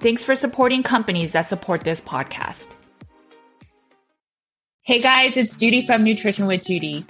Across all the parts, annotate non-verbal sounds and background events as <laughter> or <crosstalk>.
Thanks for supporting companies that support this podcast. Hey guys, it's Judy from Nutrition with Judy.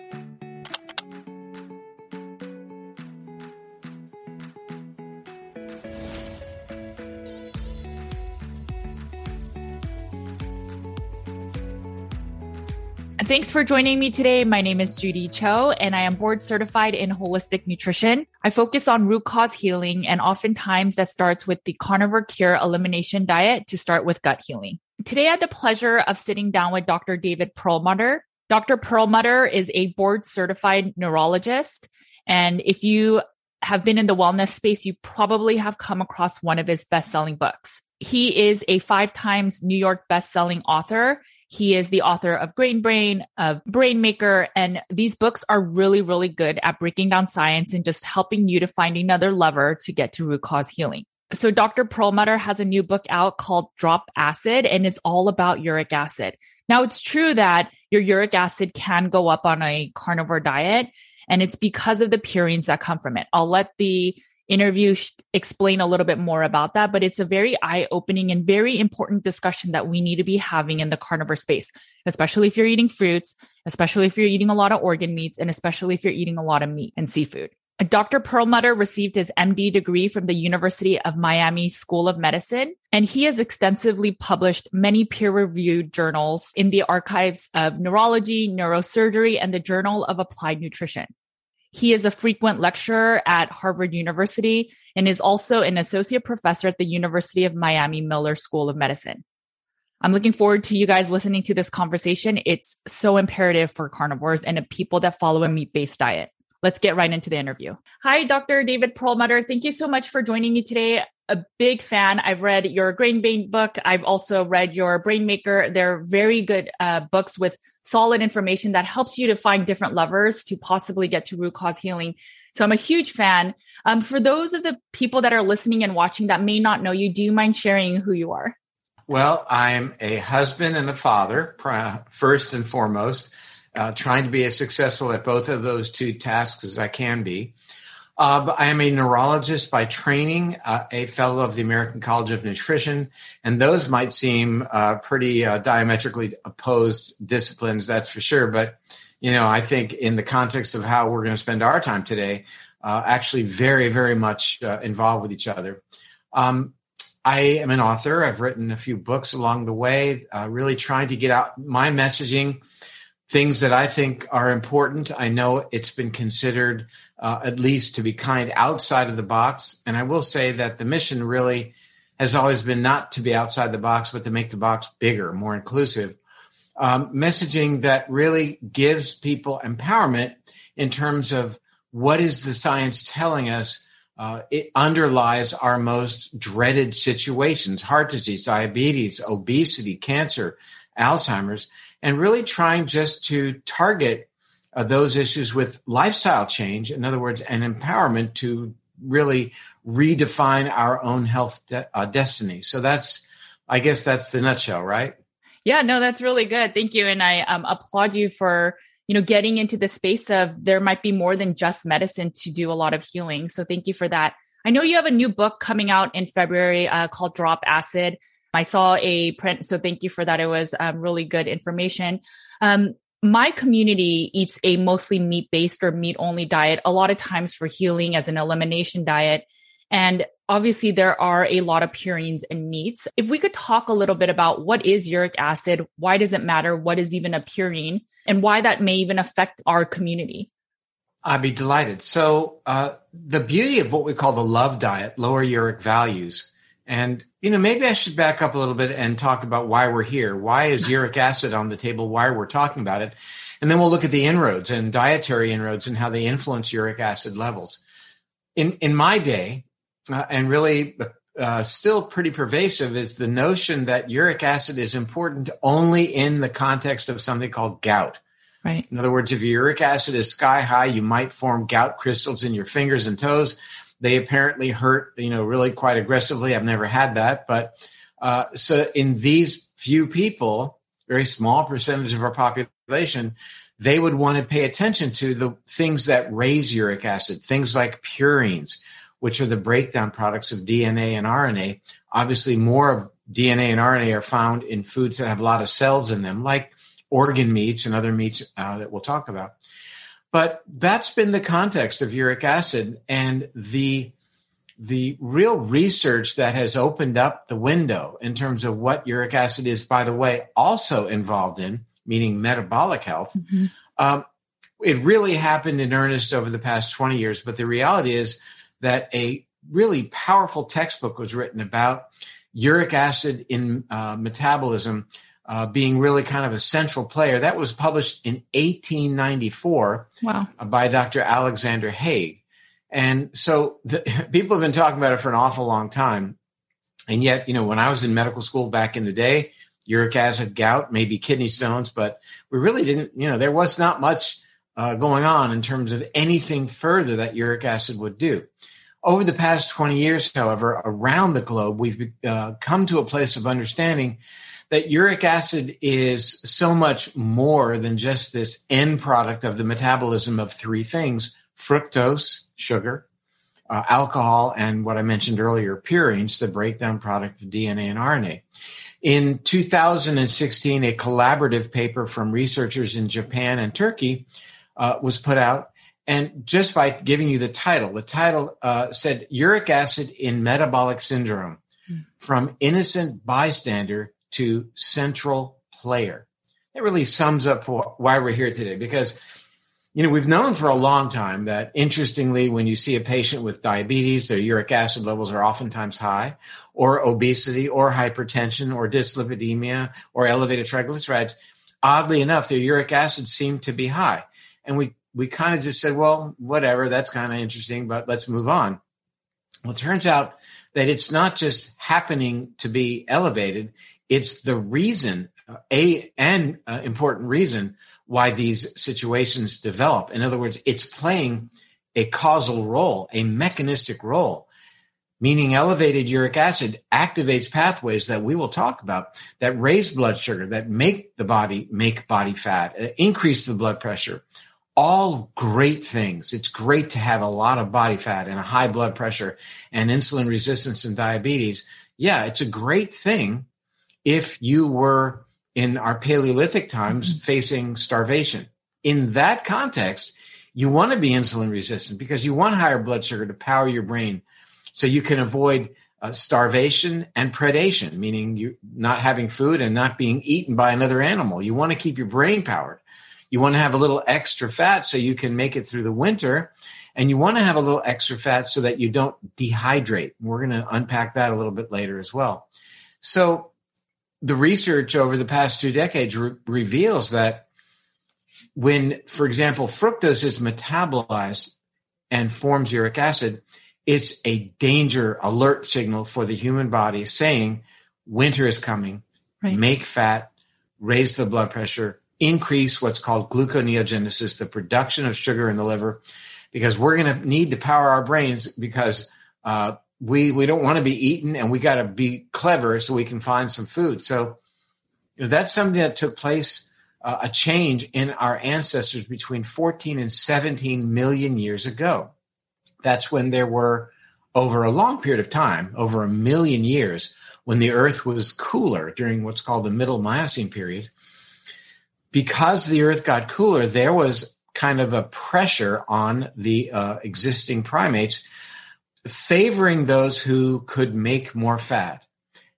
Thanks for joining me today. My name is Judy Cho, and I am board certified in holistic nutrition. I focus on root cause healing, and oftentimes that starts with the carnivore cure elimination diet to start with gut healing. Today, I had the pleasure of sitting down with Dr. David Perlmutter. Dr. Perlmutter is a board certified neurologist. And if you have been in the wellness space, you probably have come across one of his best selling books. He is a five times New York best selling author he is the author of Grain Brain, of Brain Maker, and these books are really, really good at breaking down science and just helping you to find another lever to get to root cause healing. So Dr. Perlmutter has a new book out called Drop Acid, and it's all about uric acid. Now, it's true that your uric acid can go up on a carnivore diet, and it's because of the purines that come from it. I'll let the interview explain a little bit more about that, but it's a very eye opening and very important discussion that we need to be having in the carnivore space, especially if you're eating fruits, especially if you're eating a lot of organ meats, and especially if you're eating a lot of meat and seafood. Dr. Perlmutter received his MD degree from the University of Miami School of Medicine, and he has extensively published many peer reviewed journals in the archives of neurology, neurosurgery, and the Journal of Applied Nutrition. He is a frequent lecturer at Harvard University and is also an associate professor at the University of Miami Miller School of Medicine. I'm looking forward to you guys listening to this conversation. It's so imperative for carnivores and people that follow a meat based diet. Let's get right into the interview. Hi, Dr. David Perlmutter. Thank you so much for joining me today a big fan. I've read your Grain Brain book. I've also read your Brain Maker. They're very good uh, books with solid information that helps you to find different levers to possibly get to root cause healing. So I'm a huge fan. Um, for those of the people that are listening and watching that may not know you, do you mind sharing who you are? Well, I'm a husband and a father, first and foremost, uh, trying to be as successful at both of those two tasks as I can be. Uh, I am a neurologist by training, uh, a fellow of the American College of Nutrition, and those might seem uh, pretty uh, diametrically opposed disciplines, that's for sure. But you know, I think in the context of how we're going to spend our time today, uh, actually very, very much uh, involved with each other. Um, I am an author. I've written a few books along the way, really trying to get out my messaging things that I think are important. I know it's been considered uh, at least to be kind outside of the box. And I will say that the mission really has always been not to be outside the box, but to make the box bigger, more inclusive. Um, messaging that really gives people empowerment in terms of what is the science telling us uh, it underlies our most dreaded situations heart disease, diabetes, obesity, cancer, Alzheimer's and really trying just to target uh, those issues with lifestyle change. In other words, an empowerment to really redefine our own health de- uh, destiny. So that's, I guess that's the nutshell, right? Yeah, no, that's really good. Thank you. And I um, applaud you for you know, getting into the space of there might be more than just medicine to do a lot of healing. So thank you for that. I know you have a new book coming out in February uh, called Drop Acid. I saw a print, so thank you for that. It was um, really good information. Um, my community eats a mostly meat based or meat only diet, a lot of times for healing as an elimination diet. And obviously there are a lot of purines in meats. If we could talk a little bit about what is uric acid, why does it matter? What is even a purine and why that may even affect our community? I'd be delighted. So, uh, the beauty of what we call the LUV diet, lower uric values, and you know, maybe I should back up a little bit and talk about why we're here. Why is uric acid on the table? Why we're talking about it? And then we'll look at the inroads and dietary inroads and how they influence uric acid levels. In in my day, uh, and really uh, still pretty pervasive, is the notion that uric acid is important only in the context of something called gout. Right. In other words, if your uric acid is sky high, you might form gout crystals in your fingers and toes. They apparently hurt, you know, really quite aggressively. I've never had that, but uh, so in these few people, very small percentage of our population, they would want to pay attention to the things that raise uric acid, things like purines, which are the breakdown products of DNA and RNA. Obviously, more of DNA and RNA are found in foods that have a lot of cells in them, like organ meats and other meats uh, that we'll talk about. But that's been the context of uric acid and the the real research that has opened up the window in terms of what uric acid is, by the way, also involved in, meaning metabolic health. Mm-hmm. Um, it really happened in earnest over the past 20 years. But the reality is that a really powerful textbook was written about uric acid in uh, metabolism uh, being really kind of a central player. That was published in 1894 wow. by Dr. Alexander Haig. And so the, <laughs> people have been talking about it for an awful long time. And yet, you know, when I was in medical school back in the day, uric acid, gout, maybe kidney stones, but we really didn't, you know, there was not much uh, going on in terms of anything further that uric acid would do. Over the past 20 years, however, around the globe, we've uh, come to a place of understanding that uric acid is so much more than just this end product of the metabolism of three things fructose, sugar, uh, alcohol, and what I mentioned earlier, purines, the breakdown product of DNA and RNA. In 2016, a collaborative paper from researchers in Japan and Turkey uh, was put out. And just by giving you the title, the title uh, said Uric Acid in Metabolic Syndrome hmm. from Innocent Bystander to central player. It really sums up why we're here today because you know we've known for a long time that interestingly when you see a patient with diabetes their uric acid levels are oftentimes high or obesity or hypertension or dyslipidemia or elevated triglycerides. Oddly enough their uric acid seemed to be high. And we we kind of just said well whatever that's kind of interesting but let's move on. Well it turns out that it's not just happening to be elevated it's the reason, uh, a an uh, important reason why these situations develop. In other words, it's playing a causal role, a mechanistic role, meaning elevated uric acid activates pathways that we will talk about that raise blood sugar, that make the body make body fat, uh, increase the blood pressure. All great things. It's great to have a lot of body fat and a high blood pressure and insulin resistance and diabetes. Yeah, it's a great thing if you were in our Paleolithic times mm-hmm. facing starvation. In that context, you want to be insulin resistant because you want higher blood sugar to power your brain so you can avoid uh, starvation and predation, meaning you not having food and not being eaten by another animal. You want to keep your brain powered. You want to have a little extra fat so you can make it through the winter. And you want to have a little extra fat so that you don't dehydrate. We're going to unpack that a little bit later as well. So the research over the past two decades re- reveals that when, for example, fructose is metabolized and forms uric acid, it's a danger alert signal for the human body saying winter is coming, right. make fat, raise the blood pressure, increase what's called gluconeogenesis, the production of sugar in the liver, because we're going to need to power our brains because uh, we we don't want to be eaten and we got to be clever so we can find some food so you know, that's something that took place uh, a change in our ancestors between 14 and 17 million years ago. That's when there were, over a long period of time, over a million years, when the Earth was cooler during what's called the Middle Miocene period. Because the Earth got cooler, there was kind of a pressure on the uh, existing primates, favoring those who could make more fat.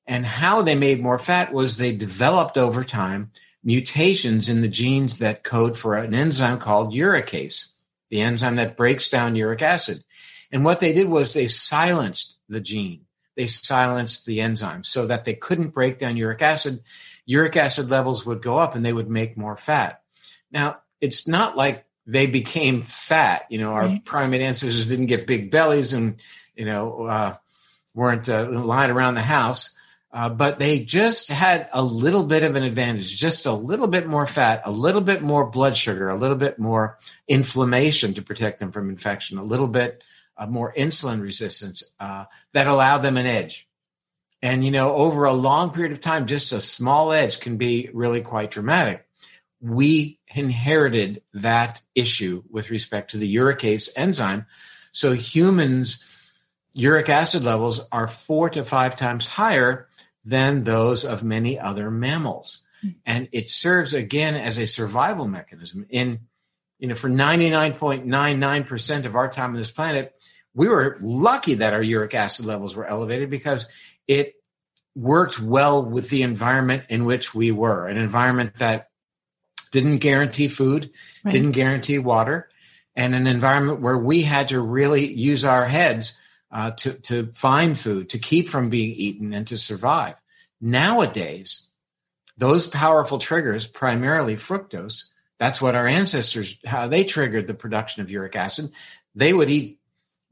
And how they made more fat was they developed over time mutations in the genes that code for an enzyme called uricase, the enzyme that breaks down uric acid. And what they did was they silenced the gene. They silenced the enzyme so that they couldn't break down uric acid. Uric acid levels would go up and they would make more fat. Now, it's not like they became fat. You know, our right. primate ancestors didn't get big bellies and, you know, uh, weren't uh, lying around the house. Uh, but they just had a little bit of an advantage, just a little bit more fat, a little bit more blood sugar, a little bit more inflammation to protect them from infection, a little bit uh, more insulin resistance uh, that allowed them an edge. And, you know, over a long period of time, just a small edge can be really quite dramatic. We inherited that issue with respect to the uricase enzyme. So humans' uric acid levels are four to five times higher than those of many other mammals. And it serves again as a survival mechanism. In, you know, for 99.99% of our time on this planet, we were lucky that our uric acid levels were elevated because it worked well with the environment in which we were, an environment that didn't guarantee food, right. didn't guarantee water, and an environment where we had to really use our heads uh, to, to find food, to keep from being eaten, and to survive. Nowadays, those powerful triggers, primarily fructose, that's what our ancestors, how they triggered the production of uric acid. They would eat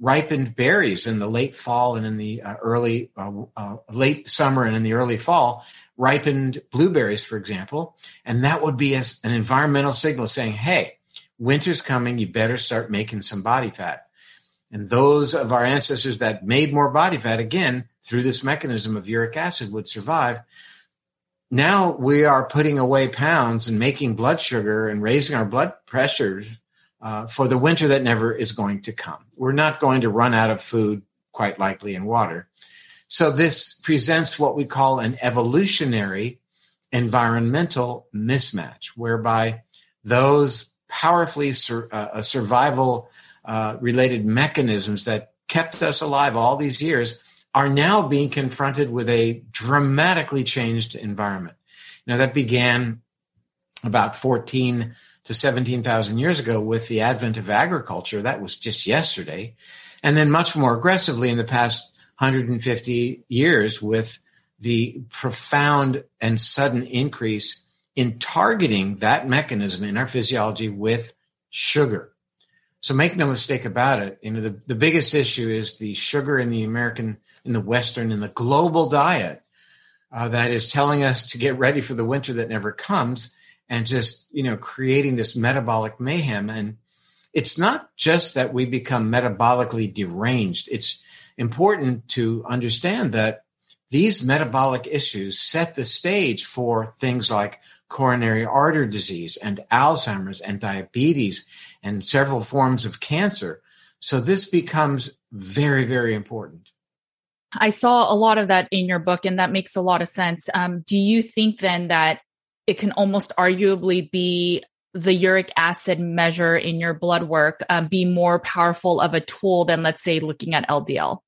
ripened berries in the late fall and in the uh, early, uh, uh, late summer and in the early fall, ripened blueberries, for example. And that would be an environmental signal saying, hey, winter's coming, you better start making some body fat. And those of our ancestors that made more body fat, again, through this mechanism of uric acid, would survive. Now we are putting away pounds and making blood sugar and raising our blood pressure uh, for the winter that never is going to come. We're not going to run out of food, quite likely, in water. So this presents what we call an evolutionary environmental mismatch, whereby those powerfully sur- uh, survival uh, related mechanisms that kept us alive all these years are now being confronted with a dramatically changed environment. Now, that began about 14 to 17,000 years ago with the advent of agriculture. That was just yesterday. And then much more aggressively in the past 150 years with the profound and sudden increase in targeting that mechanism in our physiology with sugar. So make no mistake about it. You know, the, the biggest issue is the sugar in the American, in the Western, in the global diet uh, that is telling us to get ready for the winter that never comes and just, you know, creating this metabolic mayhem. And it's not just that we become metabolically deranged. It's important to understand that these metabolic issues set the stage for things like coronary artery disease and Alzheimer's and diabetes and several forms of cancer. So this becomes very, very important. I saw a lot of that in your book, and that makes a lot of sense. Um, do you think then that it can almost arguably be the uric acid measure in your blood work um, be more powerful of a tool than, let's say, looking at LDL?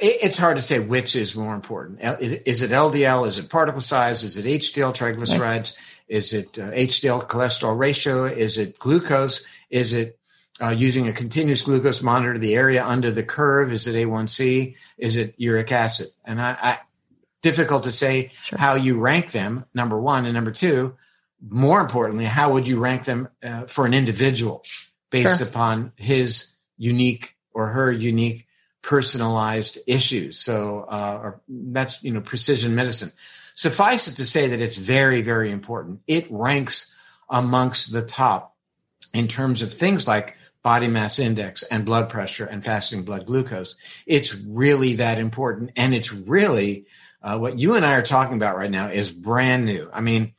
It's hard to say which is more important. Is it LDL? Is it particle size? Is it HDL triglycerides? Is it uh, HDL cholesterol ratio? Is it glucose? Is it uh, using a continuous glucose monitor, the area under the curve? Is it A1C? Is it uric acid? And I, I difficult to say sure. how you rank them. Number one, and number two, more importantly, how would you rank them uh, for an individual based sure. upon his unique or her unique personalized issues? So, uh, or that's you know precision medicine. Suffice it to say that it's very, very important. It ranks amongst the top in terms of things like body mass index and blood pressure and fasting blood glucose. It's really that important. And it's really uh, what you and I are talking about right now is brand new. I mean,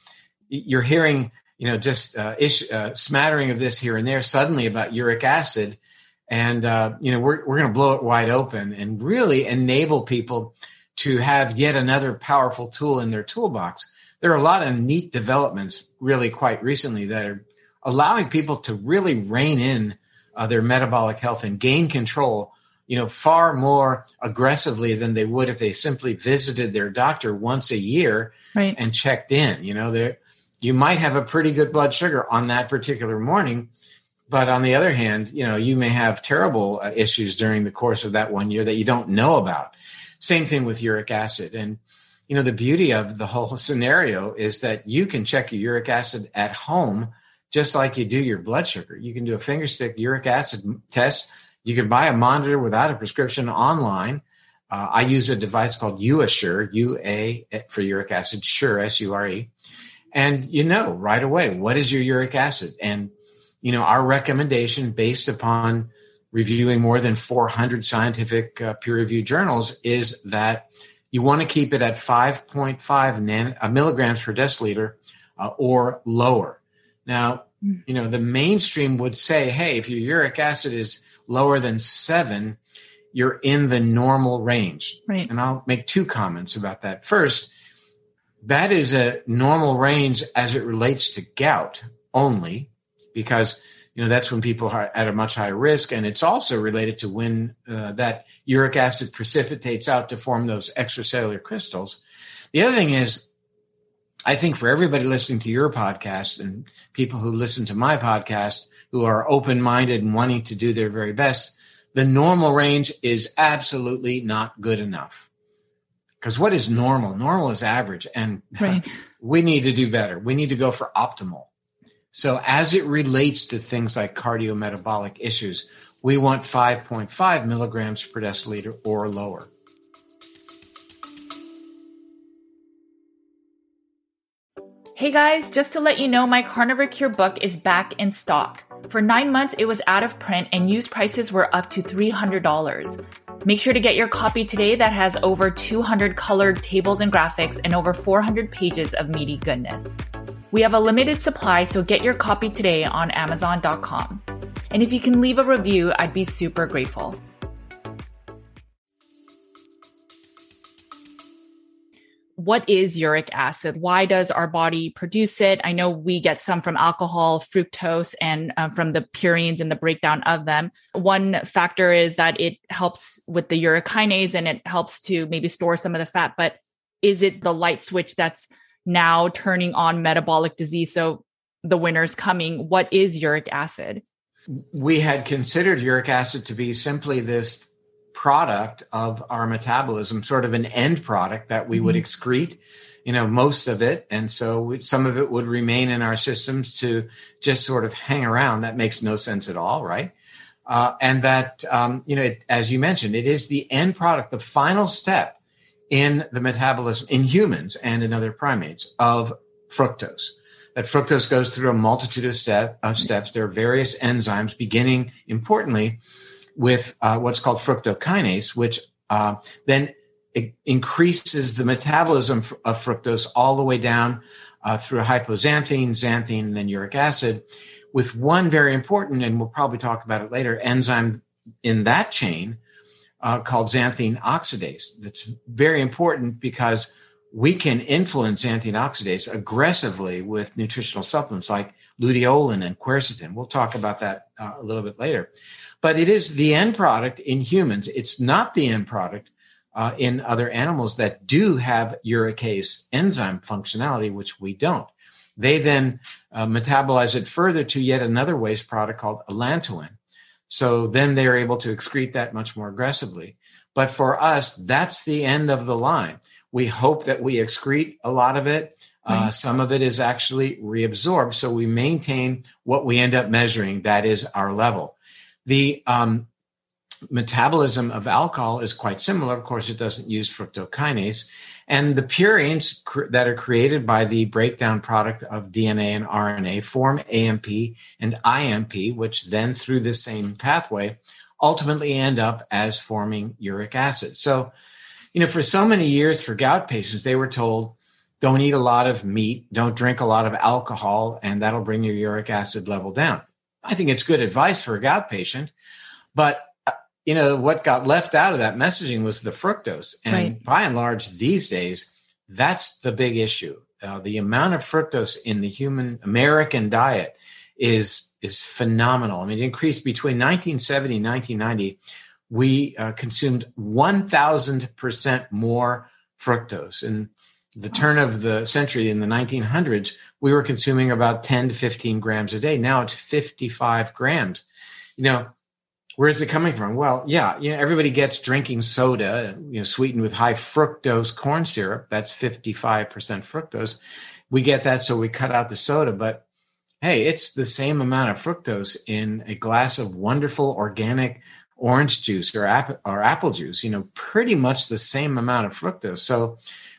you're hearing, you know, just uh, ish, uh, smattering of this here and there suddenly about uric acid. And, uh, you know, we're, we're going to blow it wide open and really enable people to have yet another powerful tool in their toolbox. There are a lot of neat developments really quite recently that are allowing people to really rein in uh, their metabolic health and gain control you know far more aggressively than they would if they simply visited their doctor once a year right. and checked in you know there you might have a pretty good blood sugar on that particular morning but on the other hand you know you may have terrible uh, issues during the course of that one year that you don't know about same thing with uric acid and you know the beauty of the whole <laughs> scenario is that you can check your uric acid at home just like you do your blood sugar you can do a finger stick uric acid test you can buy a monitor without a prescription online. Uh, I use a device called UASure, U A for uric acid, sure, S U R E. And you know right away what is your uric acid. And, you know, our recommendation based upon reviewing more than 400 scientific uh, peer reviewed journals is that you want to keep it at 5.5 nan- uh, milligrams per deciliter uh, or lower. Now, you know, the mainstream would say, hey, if your uric acid is lower than seven, you're in the normal range. Right. And I'll make two comments about that. First, that is a normal range as it relates to gout only, because you know that's when people are at a much higher risk, and it's also related to when uh, that uric acid precipitates out to form those extracellular crystals. The other thing is, I think for everybody listening to your podcast and people who listen to my podcast, who are open minded and wanting to do their very best, the normal range is absolutely not good enough. Because what is normal? Normal is average, and right. <laughs> we need to do better. We need to go for optimal. So, as it relates to things like cardiometabolic issues, we want 5.5 milligrams per deciliter or lower. Hey guys, just to let you know, my Carnivore Cure book is back in stock. For nine months, it was out of print and used prices were up to $300. Make sure to get your copy today that has over 200 colored tables and graphics and over 400 pages of meaty goodness. We have a limited supply, so get your copy today on Amazon.com. And if you can leave a review, I'd be super grateful. what is uric acid? Why does our body produce it? I know we get some from alcohol, fructose, and uh, from the purines and the breakdown of them. One factor is that it helps with the uric urokinase and it helps to maybe store some of the fat. But is it the light switch that's now turning on metabolic disease? So the winter's coming. What is uric acid? We had considered uric acid to be simply this product of our metabolism, sort of an end product that we mm-hmm. would excrete, you know, most of it. And so we, some of it would remain in our systems to just sort of hang around. That makes no sense at all, right? Uh, and that, um, you know, it, as you mentioned, it is the end product, the final step in the metabolism in humans and in other primates of fructose. That fructose goes through a multitude of, step, of steps. There are various enzymes, beginning importantly with uh, what's called fructokinase, which uh, then increases the metabolism of fructose all the way down uh, through hypoxanthine, xanthine, and then uric acid, with one very important, and we'll probably talk about it later, enzyme in that chain uh, called xanthine oxidase. That's very important because we can influence xanthine oxidase aggressively with nutritional supplements like luteolin and quercetin. We'll talk about that uh, a little bit later but it is the end product in humans. It's not the end product uh, in other animals that do have uricase enzyme functionality, which we don't. They then uh, metabolize it further to yet another waste product called allantoin. So then they're able to excrete that much more aggressively. But for us, that's the end of the line. We hope that we excrete a lot of it. Uh, some of it is actually reabsorbed. So we maintain what we end up measuring, that is our level. The um, metabolism of alcohol is quite similar. Of course, it doesn't use fructokinase. And the purines cr- that are created by the breakdown product of DNA and RNA form AMP and IMP, which then through this same pathway ultimately end up as forming uric acid. So, you know, for so many years for gout patients, they were told don't eat a lot of meat, don't drink a lot of alcohol, and that'll bring your uric acid level down. I think it's good advice for a gout patient, but you know what got left out of that messaging was the fructose, and right. by and large, these days, that's the big issue. Uh, the amount of fructose in the human American diet is is phenomenal. I mean, it increased between 1970 and 1990. We uh, consumed 1,000% more fructose. And the turn of the century in the 1900s, we were consuming about 10 to 15 grams a day. Now it's 55 grams. You know, where is it coming from? Well, yeah, you know, everybody gets drinking soda, you know, sweetened with high fructose corn syrup. That's 55% fructose. We get that, so we cut out the soda. But hey, it's the same amount of fructose in a glass of wonderful organic orange juice or, ap- or apple juice, you know, pretty much the same amount of fructose. So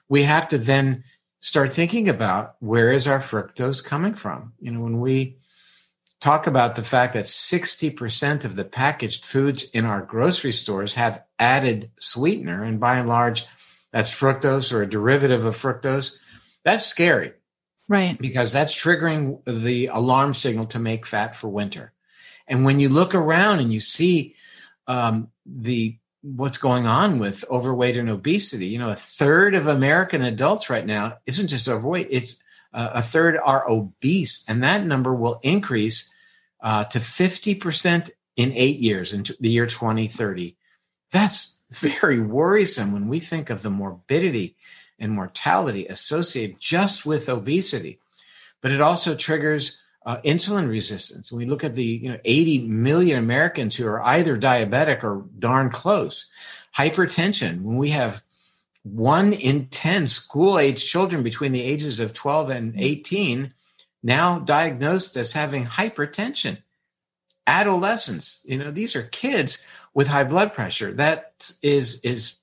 we have to then start thinking about where is our fructose coming from? You know, when we talk about the fact that 60% of the packaged foods in our grocery stores have added sweetener, and by and large, that's fructose or a derivative of fructose, that's scary. Right. Because that's triggering the alarm signal to make fat for winter. And when you look around and you see um, the what's going on with overweight and obesity, you know, a third of American adults right now isn't just overweight; it's uh, a third are obese, and that number will increase uh, to fifty percent in eight years, in the year 2030. That's very worrisome when we think of the morbidity and mortality associated just with obesity. But it also triggers uh, insulin resistance. When we look at the you know 80 million Americans who are either diabetic or darn close, hypertension. When we have one in 10 school age children between the ages of 12 and mm. 18 now diagnosed as having hypertension. Adolescents, you know, these are kids with high blood pressure. That is is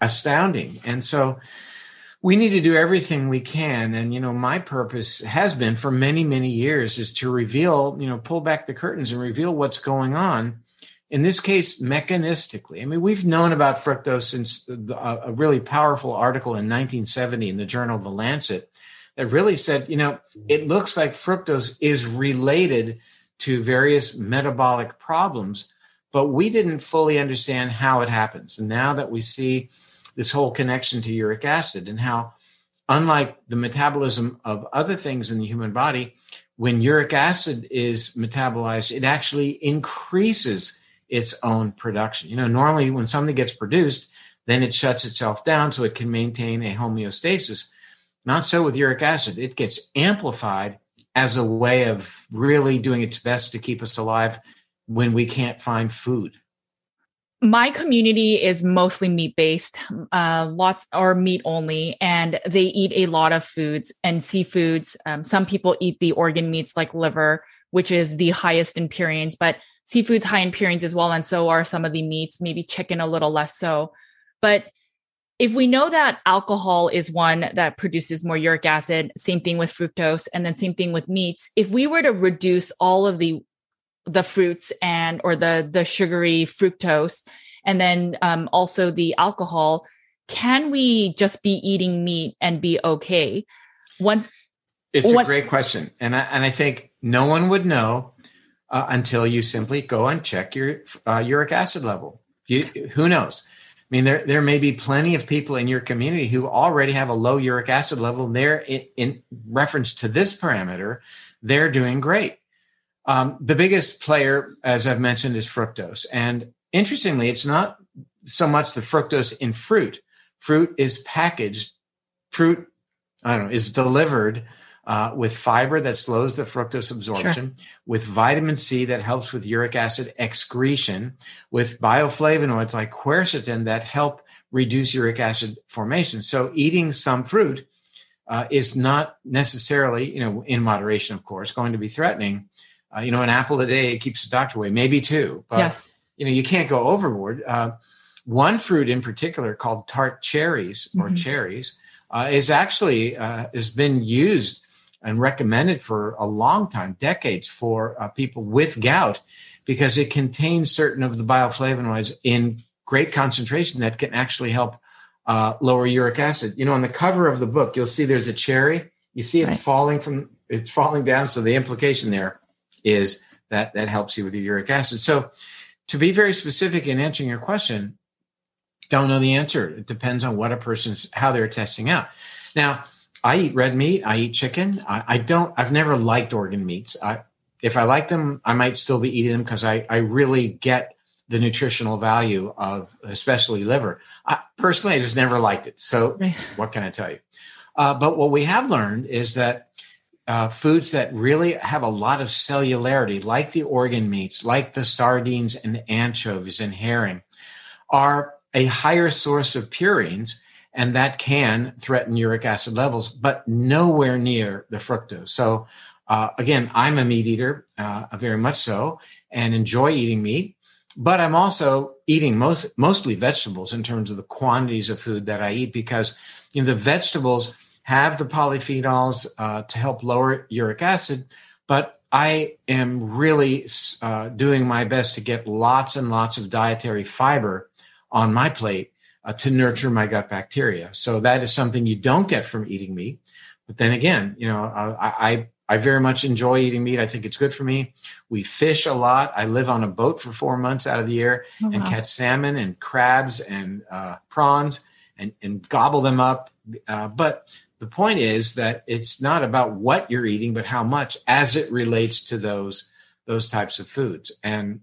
astounding. And so we need to do everything we can and you know my purpose has been for many many years is to reveal you know pull back the curtains and reveal what's going on in this case mechanistically i mean we've known about fructose since uh, a really powerful article in 1970 in the journal the lancet that really said you know it looks like fructose is related to various metabolic problems but we didn't fully understand how it happens. And now that we see this whole connection to uric acid and how, unlike the metabolism of other things in the human body, when uric acid is metabolized, it actually increases its own production. You know, normally when something gets produced, then it shuts itself down so it can maintain a homeostasis. Not so with uric acid. It gets amplified as a way of really doing its best to keep us alive when we can't find food my community is mostly meat based uh, lots are meat only and they eat a lot of foods and seafoods um, some people eat the organ meats like liver which is the highest in purines but seafood's high in purines as well and so are some of the meats maybe chicken a little less so. But if we know that alcohol is one that produces more uric acid same thing with fructose and then same thing with meats if we were to reduce all of the the fruits and or the the sugary fructose and then um, also the alcohol can we just be eating meat and be okay? One it's a great question and I, and I think no one would know uh, until you simply go and check your uh, uric acid level you, who knows I mean, there there may be plenty of people in your community who already have a low uric acid level. They're in, in reference to this parameter, they're doing great. Um, the biggest player, as I've mentioned, is fructose. And interestingly, it's not so much the fructose in fruit. Fruit is packaged, fruit, I don't know, is delivered uh, with fiber that slows the fructose absorption, sure. with vitamin C that helps with uric acid excretion, with bioflavonoids like quercetin that help reduce uric acid formation. So eating some fruit uh, is not necessarily, you know, in moderation, of course, going to be threatening uh, you know, an apple a day keeps the doctor away, maybe two, but yes. you know, you can't go overboard. Uh, one fruit in particular called tart cherries or mm-hmm. cherries uh, is actually uh, has been used and recommended for a long time, decades, for uh, people with gout because it contains certain of the bioflavonoids in great concentration that can actually help uh, lower uric acid. You know, on the cover of the book, you'll see there's a cherry. You see it's right. falling from it's falling down. So the implication there is that that helps you with your uric acid. So to be very specific in answering your question, don't know the answer. It depends on what a person's how they're testing out. Now, I eat red meat. I eat chicken. I, I don't. I've never liked organ meats. I, if I like them, I might still be eating them because I I really get the nutritional value of especially liver. I, personally, I just never liked it. So what can I tell you? Uh, but what we have learned is that uh, foods that really have a lot of cellularity, like the organ meats, like the sardines and anchovies and herring, are a higher source of purines, and that can threaten uric acid levels, but nowhere near the fructose. So, uh, again, I'm a meat eater, uh, very much so, and enjoy eating meat. But I'm also eating most mostly vegetables in terms of the quantities of food that I eat because you know the vegetables have the polyphenols uh, to help lower uric acid, but I am really uh, doing my best to get lots and lots of dietary fiber on my plate uh, to nurture my gut bacteria. So that is something you don't get from eating meat. But then again, you know, I, I I very much enjoy eating meat. I think it's good for me. We fish a lot. I live on a boat for four months out of the year oh, and wow. catch salmon and crabs and uh, prawns and, and gobble them up. Uh, but the point is that it's not about what you're eating, but how much as it relates to those those types of foods. And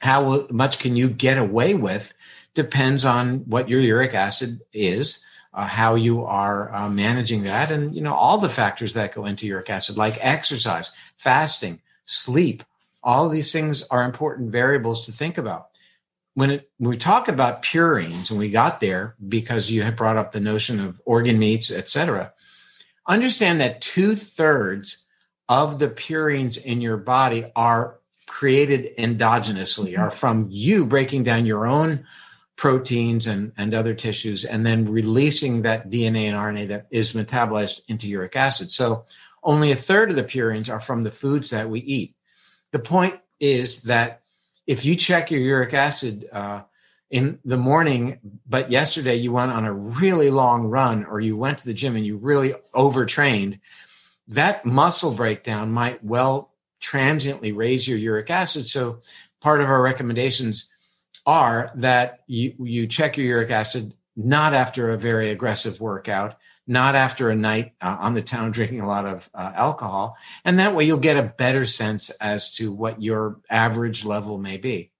how much can you get away with depends on what your uric acid is, uh, how you are uh, managing that, and you know all the factors that go into uric acid, like exercise, fasting, sleep. All of these things are important variables to think about when, it, when we talk about purines, and we got there because you had brought up the notion of organ meats, et cetera, understand that two thirds of the purines in your body are created endogenously, are from you breaking down your own proteins and, and other tissues and then releasing that DNA and RNA that is metabolized into uric acid. So only a third of the purines are from the foods that we eat. The point is that if you check your uric acid uh, in the morning, but yesterday you went on a really long run or you went to the gym and you really overtrained, that muscle breakdown might well transiently raise your uric acid. So part of our recommendations are that you, you check your uric acid not after a very aggressive workout, not after a night uh, on the town drinking a lot of uh, alcohol. And that way you'll get a better sense as to what your average level may be.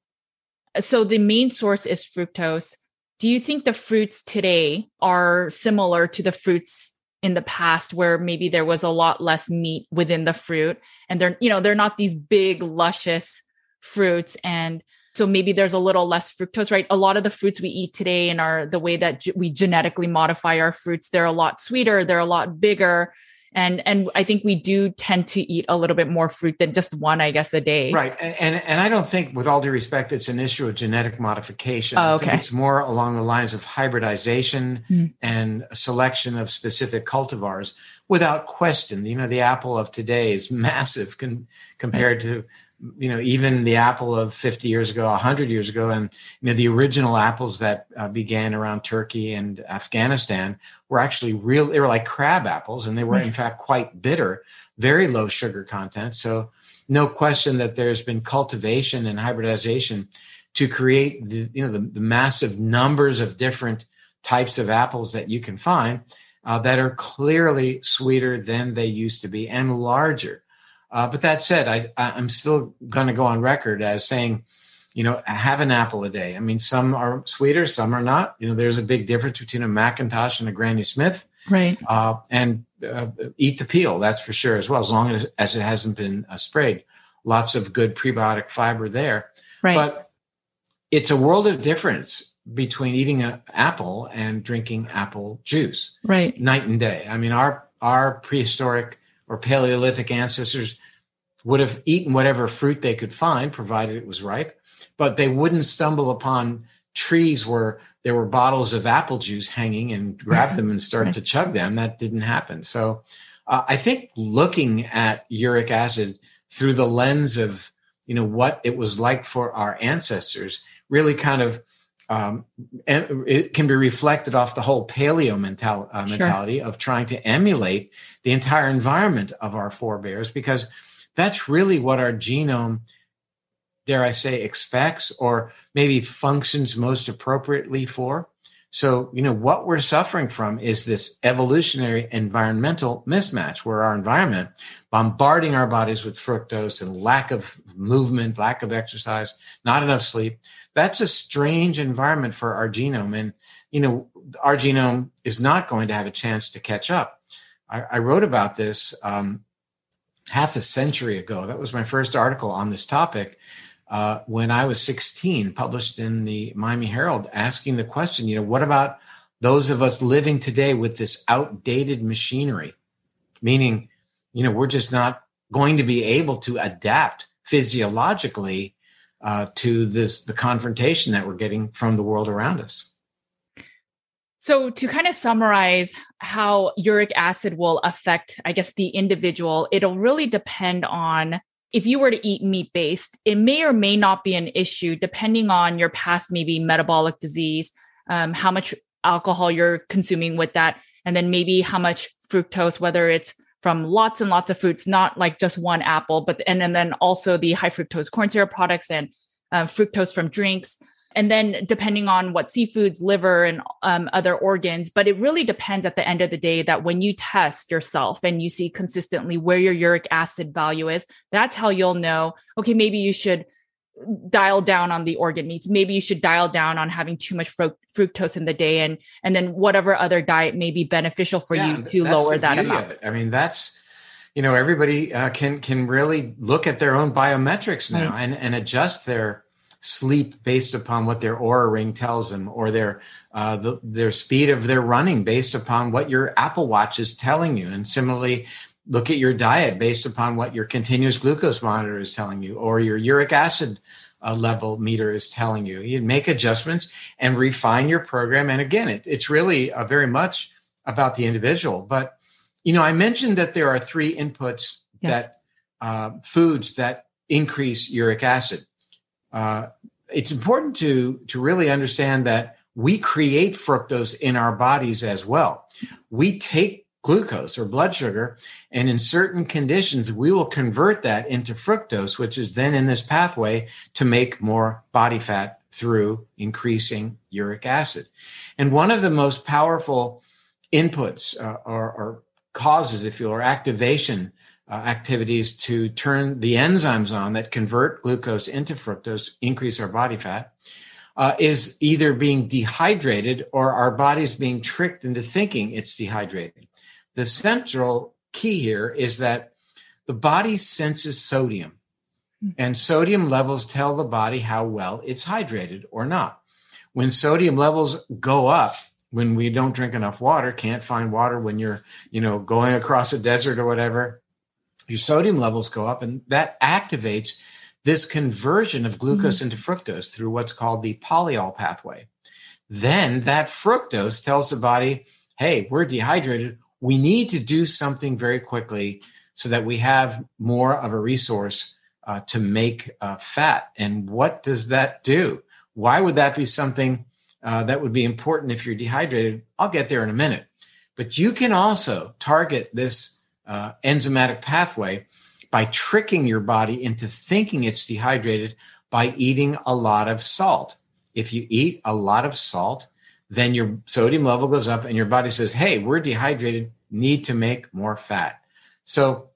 So the main source is fructose. Do you think the fruits today are similar to the fruits in the past where maybe there was a lot less meat within the fruit and they're you know they're not these big luscious fruits and so maybe there's a little less fructose right? A lot of the fruits we eat today and are the way that we genetically modify our fruits they're a lot sweeter they're a lot bigger. And and i think we do tend to eat a little bit more fruit than just one i guess a day. Right. And and, and i don't think with all due respect it's an issue of genetic modification. Oh, okay. it's more along the lines of hybridization mm. and selection of specific cultivars without question. You know the apple of today is <laughs> massive con- compared to you know even the apple of 50 years ago 100 years ago and you know the original apples that uh, began around turkey and afghanistan were actually real they were like crab apples and they were in fact quite bitter very low sugar content. So no question that there's been cultivation and hybridization to create the you know the, the massive numbers of different types of apples that you can find uh, that are clearly sweeter than they used to be and larger uh, but that said, I, I'm still going to go on record as saying, you know, have an apple a day. I mean, some are sweeter, some are not. You know, there's a big difference between a McIntosh and a Granny Smith. Right. Uh, and uh, eat the peel, that's for sure, as well, as long as, as it hasn't been uh, sprayed. Lots of good prebiotic fiber there. Right. But it's a world of difference between eating an apple and drinking apple juice. Right. Night and day. I mean, our our prehistoric or Paleolithic ancestors would have eaten whatever fruit they could find, provided it was ripe, but they wouldn't stumble upon trees where there were bottles of apple juice hanging and grab them and start to chug them. That didn't happen. So uh, I think looking at uric acid through the lens of you know what it was like for our ancestors really kind of um, and it can be reflected off the whole paleo mental, uh, mentality sure. of trying to emulate the entire environment of our forebears because that's really what our genome dare i say expects or maybe functions most appropriately for so you know what we're suffering from is this evolutionary environmental mismatch where our environment bombarding our bodies with fructose and lack of movement lack of exercise not enough sleep that's a strange environment for our genome. And, you know, our genome is not going to have a chance to catch up. I, I wrote about this um, half a century ago. That was my first article on this topic. Uh, when I was 16, published in the Miami Herald, asking the question, you know, what about those of us living today with this outdated machinery? Meaning, you know, we're just not going to be able to adapt physiologically uh, to this the confrontation that we're getting from the world around us. So, to kind of summarize how uric acid will affect, I guess, the individual, it'll really depend on if you were to eat meat based, it may or may not be an issue depending on your past, maybe metabolic disease, um, how much alcohol you're consuming with that, and then maybe how much fructose, whether it's from lots and lots of fruits, not like just one apple, but and, and then also the high fructose corn syrup products and uh, fructose from drinks. And then depending on what seafoods, liver, and um, other organs, but it really depends at the end of the day that when you test yourself and you see consistently where your uric acid value is, that's how you'll know, okay, maybe you should dial down on the organ meats. Maybe you should dial down on having too much fructose in the day, and and then whatever other diet may be beneficial for yeah, you to lower that amount. I mean, that's you know everybody uh, can can really look at their own biometrics now right. and and adjust their sleep based upon what their Oura ring tells them, or their uh, the, their speed of their running based upon what your Apple Watch is telling you, and similarly look at your diet based upon what your continuous glucose monitor is telling you or your uric acid uh, level meter is telling you. You make adjustments and refine your program. And again, it, it's really uh, very much about the individual. But, you know, I mentioned that there are three inputs yes. that uh, foods that increase uric acid. Uh, it's important to, to really understand that we create fructose in our bodies as well. We take glucose or blood sugar. And in certain conditions, we will convert that into fructose, which is then in this pathway to make more body fat through increasing uric acid. And one of the most powerful inputs uh, or, or, causes, if you will, or activation uh, activities to turn the enzymes on that convert glucose into fructose, increase our body fat, uh, is either being dehydrated or our body's being tricked into thinking it's dehydrated the central key here is that the body senses sodium, hmm. and sodium levels tell the body how well it's hydrated or not. When sodium levels go up, when we don't drink enough water, can't find water when you're, you know, going across a desert or whatever, your sodium levels go up, and that activates this conversion of glucose mm-hmm. into fructose through what's called the polyol pathway. Then that fructose tells the body, hey, we're dehydrated we need to do something very quickly so that we have more of a resource uh, to make uh, fat. And what does that do? Why would that be something uh, that would be important if you're dehydrated? I'll get there in a minute. But you can also target this uh, enzymatic pathway by tricking your body into thinking it's dehydrated by eating a lot of salt. If you eat a lot of salt, then your sodium level goes up and your body says, Hey, we're dehydrated, need to make more fat. So,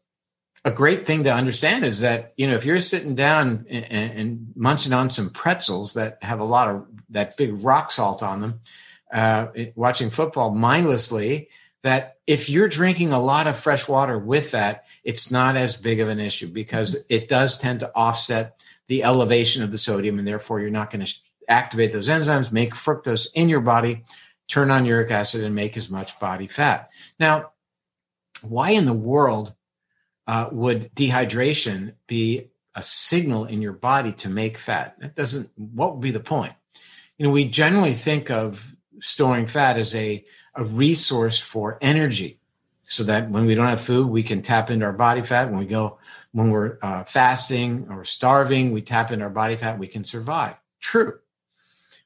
a great thing to understand is that, you know, if you're sitting down and, and munching on some pretzels that have a lot of that big rock salt on them, uh, watching football mindlessly, that if you're drinking a lot of fresh water with that, it's not as big of an issue because it does tend to offset the elevation of the sodium, and therefore you're not going to activate those enzymes, make fructose in your body, turn on uric acid, and make as much body fat. Now, why in the world uh, would dehydration be a signal in your body to make fat? That doesn't, what would be the point? You know, we generally think of storing fat as a, a resource for energy so that when we don't have food, we can tap into our body fat. When we go, when we're uh, fasting or starving, we tap into our body fat, we can survive. True.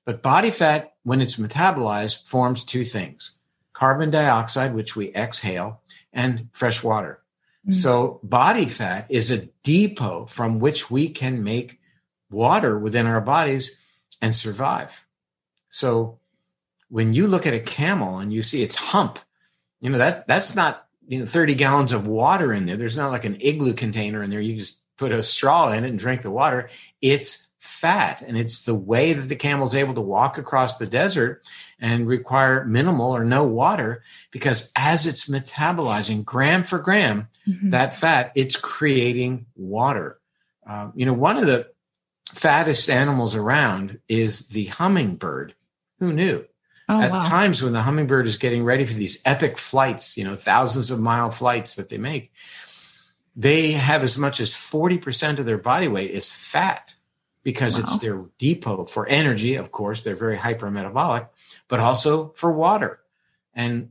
But body fat, when it's metabolized, forms two things carbon dioxide, which we exhale, and fresh water. Mm-hmm. So, body fat is a depot from which we can make water within our bodies and survive. So, when you look at a camel and you see its hump, you know that that's not you know 30 gallons of water in there. There's not like an igloo container in there. You just put a straw in it and drink the water. It's fat. And it's the way that the camel is able to walk across the desert and require minimal or no water because as it's metabolizing gram for gram, mm-hmm. that fat, it's creating water. Um, you know, one of the fattest animals around is the hummingbird. Who knew? Oh, At wow. times when the hummingbird is getting ready for these epic flights, you know, thousands of mile flights that they make, they have as much as 40% of their body weight is fat because wow. it's their depot for energy. Of course, they're very hypermetabolic, but also for water. And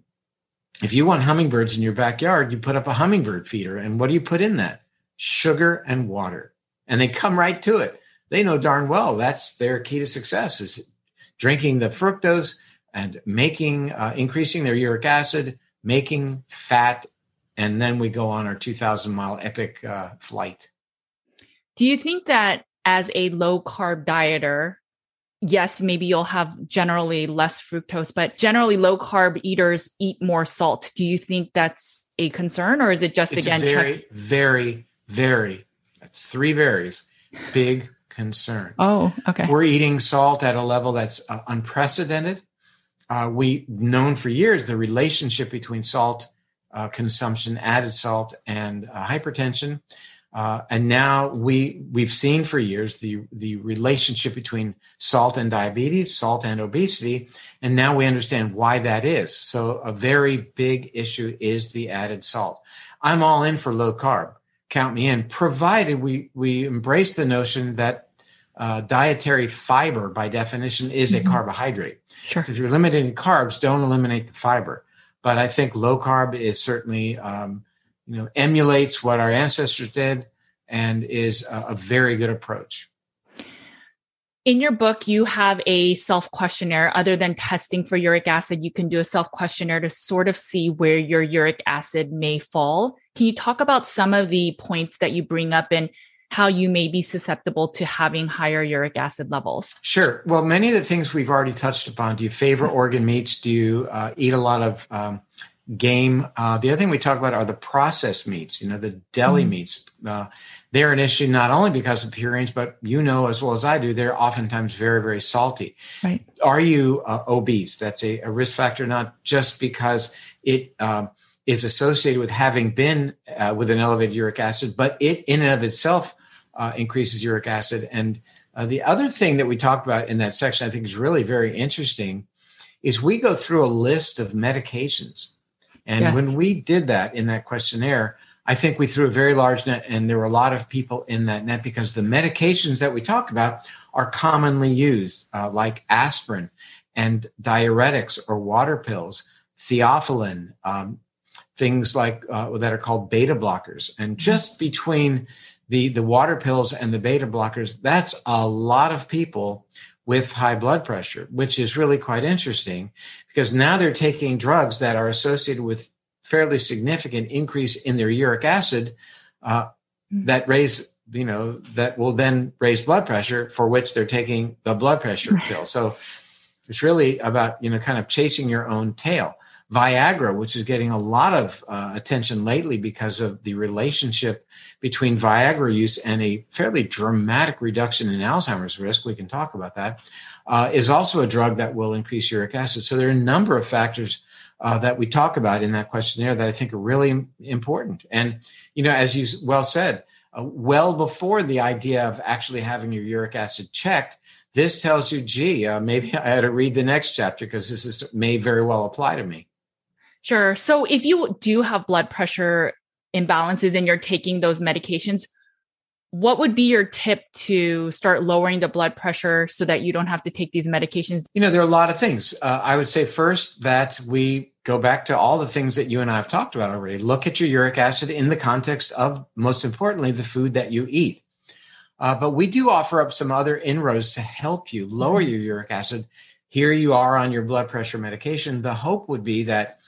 if you want hummingbirds in your backyard, you put up a hummingbird feeder. And what do you put in that? Sugar and water. And they come right to it. They know darn well that's their key to success is drinking the fructose and making, uh, increasing their uric acid, making fat and then we go on our 2000 mile epic uh, flight. Do you think that as a low carb dieter, yes, maybe you'll have generally less fructose, but generally low carb eaters eat more salt. Do you think that's a concern or is it just it's again very, check- very, very, that's three berries, big concern. Oh, okay. We're eating salt at a level that's uh, unprecedented. Uh, we've known for years the relationship between salt uh, consumption, added salt, and uh, hypertension. Uh, and now we we've seen for years the the relationship between salt and diabetes, salt and obesity, and now we understand why that is. So a very big issue is the added salt. I'm all in for low carb. Count me in, provided we we embrace the notion that uh, dietary fiber, by definition, is mm-hmm. a carbohydrate. Sure. If you're limiting carbs, don't eliminate the fiber. But I think low carb is certainly, um, you know, emulates what our ancestors did and is a, a very good approach. In your book, you have a self questionnaire. Other than testing for uric acid, you can do a self questionnaire to sort of see where your uric acid may fall. Can you talk about some of the points that you bring up and how you may be susceptible to having higher uric acid levels? Sure. Well, many of the things we've already touched upon. Do you favor organ meats? Do you uh, eat a lot of um, game? Uh, the other thing we talk about are the processed meats, you know, the deli mm. meats. Uh, they're an issue not only because of purines, but you know as well as I do, they're oftentimes very, very salty. Right. Are you uh, obese? That's a, a, risk factor, not just because it um, is associated with having been uh, with an elevated uric acid, but it in and of itself uh, increases uric acid. And uh, the other thing that we talked about in that section, I think is really very interesting, is we go through a list of medications. And yes. when we did that in that questionnaire, I think we threw a very large net, and there were a lot of people in that net because the medications that we talk about are commonly used, uh, like aspirin and diuretics or water pills, theophylline, um, things like uh, that are called beta blockers. And just between the the water pills and the beta blockers that's a lot of people with high blood pressure which is really quite interesting because now they're taking drugs that are associated with fairly significant increase in their uric acid uh, mm-hmm. that raise you know that will then raise blood pressure for which they're taking the blood pressure pill. So it's really about you know kind of chasing your own tail Viagra, which is getting a lot of uh, attention lately because of the relationship between Viagra use and a fairly dramatic reduction in Alzheimer's risk. We can talk about that. Uh, is also a drug that will increase uric acid. So there are a number of factors uh, that we talk about in that questionnaire that I think are really important. And, you know, as you well said, uh, well before the idea of actually having your uric acid checked, this tells you, gee, uh, maybe <laughs> I had to read the next chapter because this is, may very well apply to me. Sure. So if you do have blood pressure imbalances and you're taking those medications, what would be your tip to start lowering the blood pressure so that you don't have to take these medications? You know, there are a lot of things. Uh, I would say first that we go back to all the things that you and I have talked about already. Look at your uric acid in the context of, most importantly, the food that you eat. Uh, but we do offer up some other inroads to help you lower mm-hmm. your uric acid. Here you are on your blood pressure medication. The hope would be that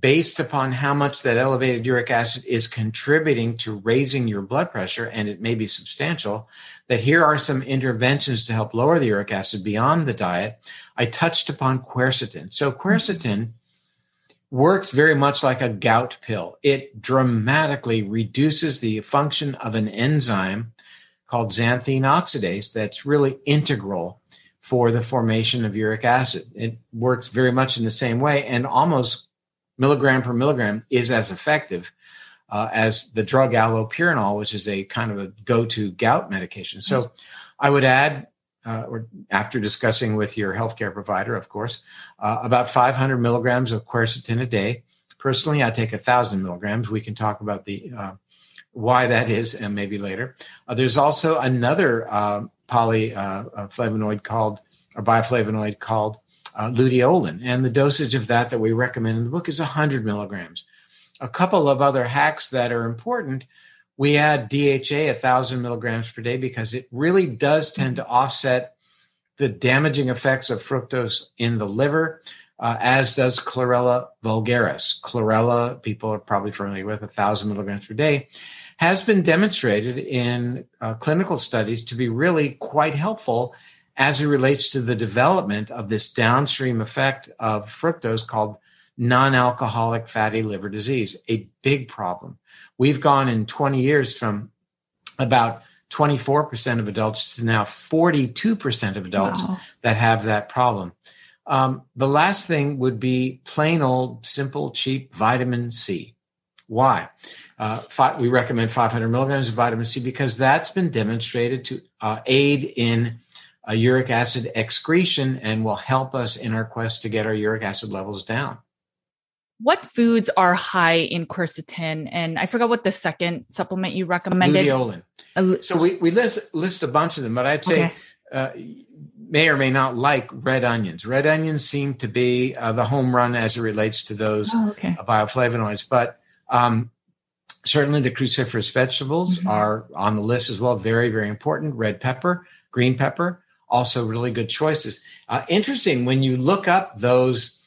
based upon how much that elevated uric acid is contributing to raising your blood pressure, and it may be substantial, that here are some interventions to help lower the uric acid beyond the diet. I touched upon quercetin. So, quercetin works very much like a gout pill. It dramatically reduces the function of an enzyme called xanthine oxidase that's really integral for the formation of uric acid. It works very much in the same way and almost milligram per milligram is as effective uh, as the drug allopurinol, which is a kind of a go-to gout medication. So I would add, uh, or after discussing with your healthcare provider, of course, uh, about 500 milligrams of quercetin a day. Personally, I take a thousand milligrams. We can talk about the uh, why that is, and maybe later. Uh, there's also another uh, polyflavonoid called or bioflavonoid called uh, luteolin. And the dosage of that that we recommend in the book is 100 milligrams. A couple of other hacks that are important. We add DHA 1,000 milligrams per day because it really does tend to offset the damaging effects of fructose in the liver, uh, as does chlorella vulgaris. Chlorella, people are probably familiar with 1,000 milligrams per day, has been demonstrated in uh, clinical studies to be really quite helpful as it relates to the development of this downstream effect of fructose called non-alcoholic fatty liver disease, a big problem. We've gone in 20 years from about 24% of adults to now 42% of adults wow. that have that problem. Um, the last thing would be plain old, simple, cheap vitamin C. Why? Uh, we recommend 500 milligrams of vitamin C because that's been demonstrated to uh, aid in a uric acid excretion and will help us in our quest to get our uric acid levels down. What foods are high in quercetin? And I forgot what the second supplement you recommended. Luteolin. Uh, so we, we list, list a bunch of them, but I'd say okay. uh, may or may not like red onions. Red onions seem to be uh, the home run as it relates to those oh, okay. bioflavonoids. But um, certainly the cruciferous vegetables mm-hmm. are on the list as well. Very, very important. Red pepper, green pepper, also really good choices. Uh, interesting when you look up those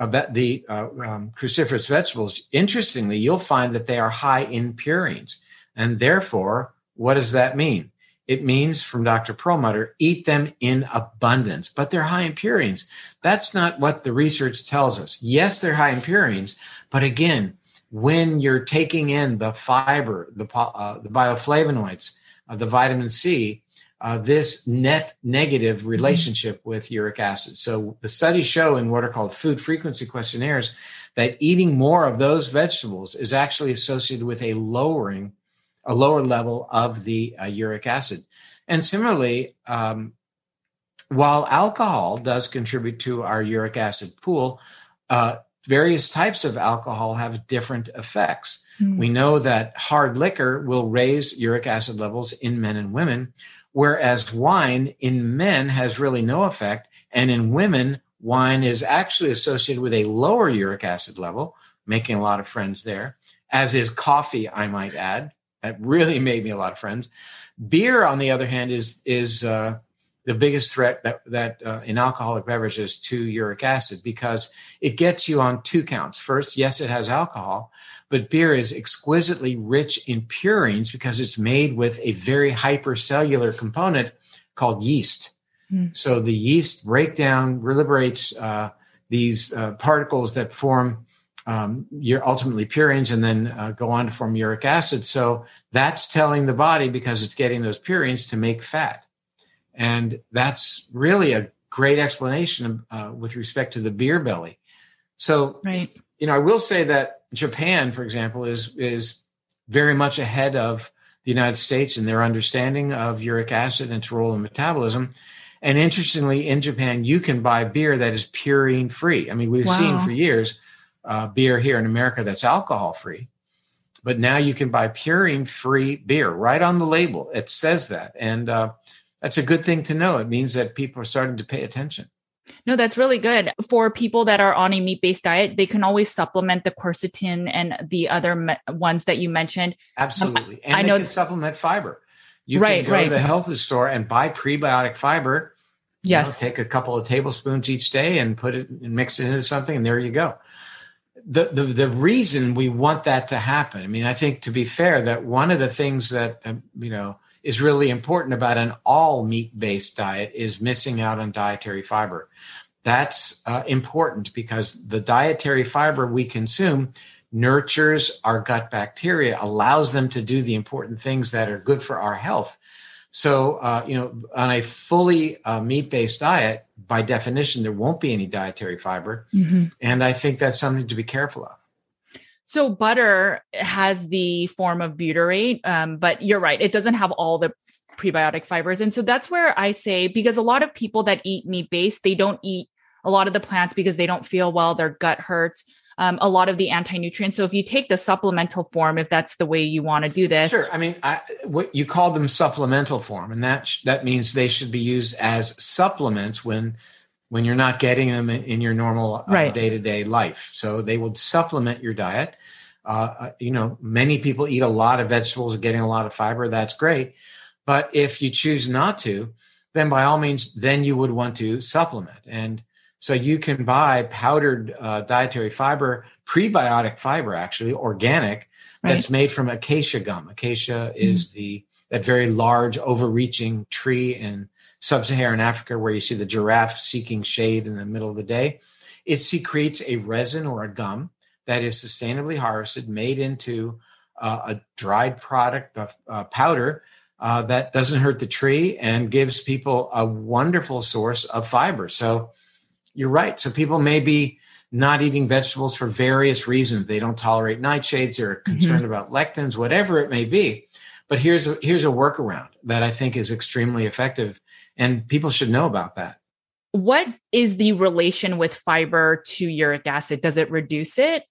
uh, the uh, um, cruciferous vegetables. Interestingly, you'll find that they are high in purines, and therefore, what does that mean? It means, from Dr. Perlmutter, eat them in abundance, but they're high in purines. That's not what the research tells us. Yes, they're high in purines, but again, when you're taking in the fiber, the, uh, the bioflavonoids, uh, the vitamin C, uh, this net negative mm-hmm. relationship with uric acid. So the studies show in what are called food frequency questionnaires that eating more of those vegetables is actually associated with a lowering, a lower level of the uh, uric acid. And similarly, um, while alcohol does contribute to our uric acid pool, uh, various types of alcohol have different effects. Mm. We know that hard liquor will raise uric acid levels in men and women, Whereas wine in men has really no effect. And in women, wine is actually associated with a lower uric acid level, making a lot of friends there, as is coffee, I might add. That really <laughs> made me a lot of friends. Beer, on the other hand, is, is, uh, the biggest threat that, that uh, in alcoholic beverages to uric acid because it gets you on two counts. First, yes, it has alcohol, but beer is exquisitely rich in purines because it's made with a very hypercellular component called yeast. Mm. So the yeast breakdown liberates uh, these uh, particles that form um, your ultimately purines and then uh, go on to form uric acid. So that's telling the body because it's getting those purines to make fat. And that's really a great explanation uh, with respect to the beer belly. So, right. you know, I will say that Japan, for example, is is very much ahead of the United States in their understanding of uric acid and its role in metabolism. And interestingly, in Japan, you can buy beer that is purine free. I mean, we've wow. seen for years uh, beer here in America that's alcohol free, but now you can buy purine free beer right on the label. It says that, and uh, that's a good thing to know. It means that people are starting to pay attention. No, that's really good. For people that are on a meat based diet, they can always supplement the quercetin and the other me- ones that you mentioned. Absolutely. Um, and I know can supplement fiber. You right, can go right. to the health store and buy prebiotic fiber. you know, Yes. take a couple of tablespoons each day and put it and mix it into something, and there you go. The, the the reason we want that to happen, I mean, I think to be fair, that one of the things that um, you know is really important about an all meat based diet is missing out on dietary fiber. That's uh, important because the dietary fiber we consume nurtures our gut bacteria, allows them to do the important things that are good for our health. So, uh, you know, on a fully uh, meat based diet, by definition, there won't be any dietary fiber. Mhm. And I think that's something to be careful of. So butter has the form of butyrate, um, but you're right; it doesn't have all the prebiotic fibers, and so that's where I say because a lot of people that eat meat based, they don't eat a lot of the plants because they don't feel well, their gut hurts. Um, a lot of the anti nutrients. So if you take the supplemental form, if that's the way you want to do this, Sure. I mean, I, what you call them supplemental form, and that sh- that means they should be used as supplements when when you're not getting them in, your normal Right. day to day life. So they would supplement your diet. Uh, uh, you know, many people eat a lot of vegetables, getting a lot of fiber. That's great, but if you choose not to, then by all means, then you would want to supplement and. So you can buy powdered uh, dietary fiber, prebiotic fiber, actually organic, that's made from acacia gum. Acacia is the that very large, overreaching tree in sub-Saharan Africa, where you see the giraffe seeking shade in the middle of the day. It secretes a resin or a gum that is sustainably harvested, made into uh, a dried product of uh, powder uh, that doesn't hurt the tree and gives people a wonderful source of fiber. So you're right. So people may be not eating vegetables for various reasons. They don't tolerate nightshades, they're concerned about lectins, whatever it may be. But here's a, here's a workaround that I think is extremely effective, and people should know about that. what is the relation with fiber to uric acid? Does it reduce it?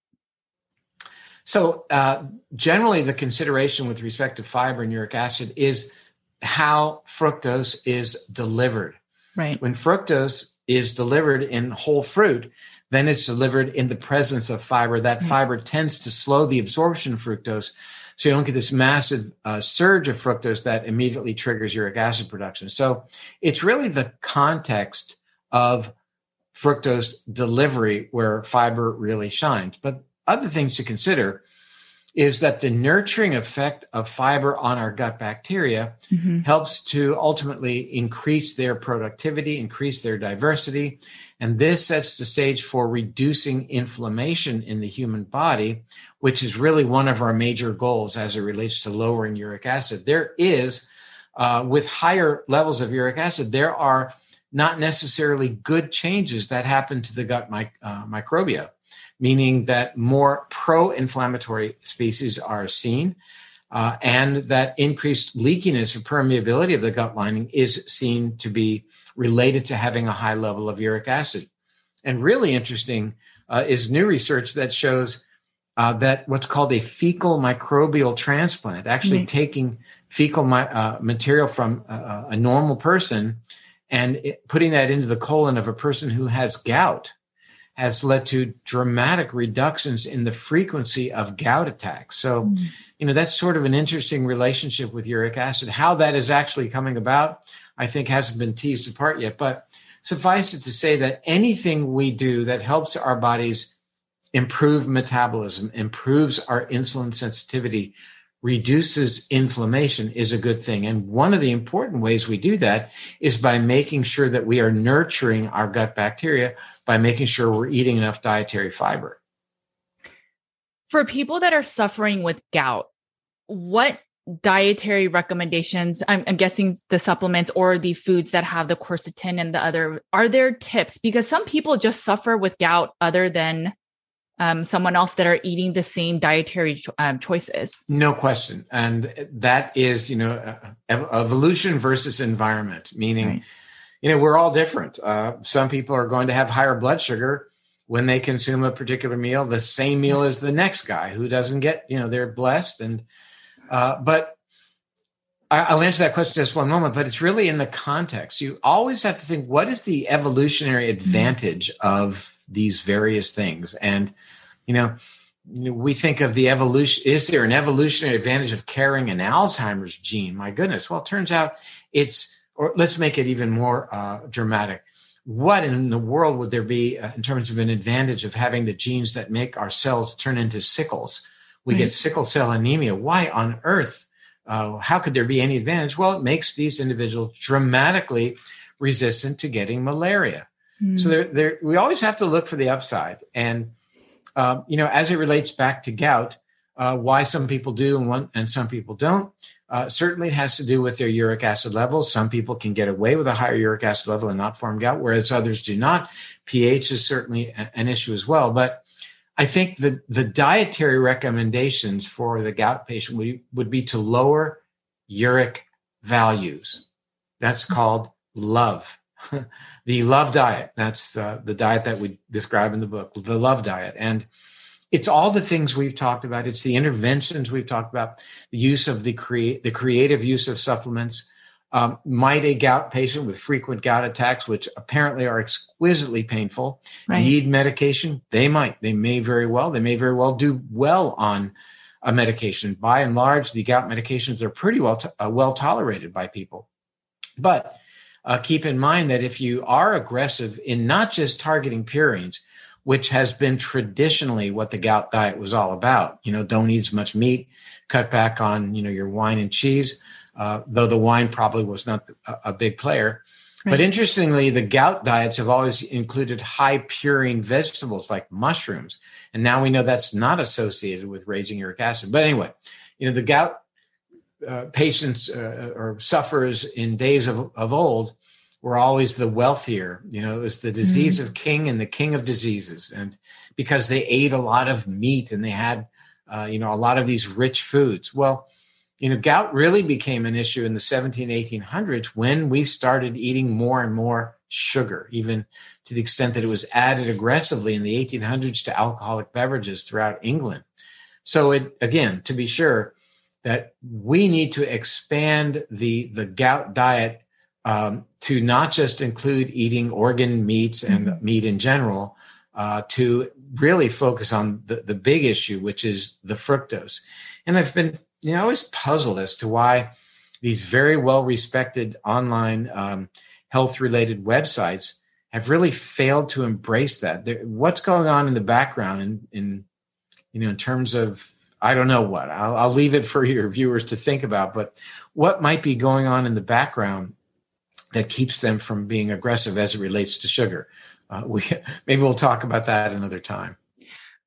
So, uh, generally, the consideration with respect to fiber and uric acid is how fructose is delivered. Right. When fructose is delivered in whole fruit, then it's delivered in the presence of fiber. That Right. fiber tends to slow the absorption of fructose. So you don't get this massive uh, surge of fructose that immediately triggers uric acid production. So it's really the context of fructose delivery where fiber really shines. But other things to consider is that the nurturing effect of fiber on our gut bacteria Mhm. helps to ultimately increase their productivity, increase their diversity. And this sets the stage for reducing inflammation in the human body, which is really one of our major goals as it relates to lowering uric acid. There is, uh, with higher levels of uric acid, there are not necessarily good changes that happen to the gut mic- uh, microbia, meaning that more pro inflammatory species are seen uh, and that increased leakiness or permeability of the gut lining is seen to be related to having a high level of uric acid. And really interesting uh, is new research that shows uh, that what's called a fecal microbial transplant, actually Right. taking fecal mi- uh, material from uh, a normal person and it, putting that into the colon of a person who has gout has led to dramatic reductions in the frequency of gout attacks. So, you know, that's sort of an interesting relationship with uric acid. How that is actually coming about, I think hasn't been teased apart yet. But suffice it to say that anything we do that helps our bodies improve metabolism, improves our insulin sensitivity, reduces inflammation is a good thing. And one of the important ways we do that is by making sure that we are nurturing our gut bacteria by making sure we're eating enough dietary fiber. For people that are suffering with gout, what dietary recommendations? I'm, I'm guessing the supplements or the foods that have the quercetin and the other. Are there tips? Because some people just suffer with gout other than um, someone else that are eating the same dietary cho- um, choices. No question. And that is, you know, uh, evolution versus environment, meaning, Right. you know, we're all different. Uh, some people are going to have higher blood sugar when they consume a particular meal, the same meal as the next guy who doesn't get, you know, they're blessed. And, uh, but I- I'll answer that question just one moment, but it's really in the context. You always have to think what is the evolutionary advantage of these various things? And, you know, we think of the evolution. Is there an evolutionary advantage of carrying an Alzheimer's gene? My goodness. Well, it turns out it's, or let's make it even more uh, dramatic. What in the world would there be uh, in terms of an advantage of having the genes that make our cells turn into sickles? We right. get sickle cell anemia. Why on earth? Uh, how could there be any advantage? Well, it makes these individuals dramatically resistant to getting malaria. Mm. So there, there, we always have to look for the upside. And um, you know, as it relates back to gout, uh, why some people do and one and some people don't. Uh, certainly, it has to do with their uric acid levels. Some people can get away with a higher uric acid level and not form gout, whereas others do not. pH is certainly an issue as well. But I think the, the dietary recommendations for the gout patient would, would be to lower uric values. That's called LUV. <laughs> the LUV diet. That's uh, the diet that we describe in the book, the LUV diet. And it's all the things we've talked about. It's the interventions we've talked about, the use of the create, the creative use of supplements. Um, might a gout patient with frequent gout attacks, which apparently are exquisitely painful, right. need medication? They might. They may very well. They may very well do well on a medication. By and large, the gout medications are pretty well to, uh, well tolerated by people. But uh, keep in mind that if you are aggressive in not just targeting purines, which has been traditionally what the gout diet was all about, you know, don't eat as much meat, cut back on, you know, your wine and cheese, uh, though the wine probably was not a, a big player. Right. But interestingly, the gout diets have always included high purine vegetables like mushrooms. And now we know that's not associated with raising uric acid. But anyway, you know, the gout uh, patients uh, or sufferers in days of, of old were always the wealthier. You know, it was the disease mm-hmm. of king and the king of diseases. And because they ate a lot of meat and they had, uh, you know, a lot of these rich foods. Well, you know, gout really became an issue in the 17, 1800s when we started eating more and more sugar, even to the extent that it was added aggressively in the 1800s to alcoholic beverages throughout England. So it, again, to be sure, that we need to expand the the gout diet um, to not just include eating organ meats and mm-hmm. meat in general, uh, to really focus on the, the big issue, which is the fructose. And I've been you know always puzzled as to why these very well respected online um, health related websites have really failed to embrace that. They're, what's going on in the background in, in you know in terms of I don't know what. I'll, I'll leave it for your viewers to think about. But what might be going on in the background that keeps them from being aggressive as it relates to sugar? Uh, we <laughs> maybe we'll talk about that another time.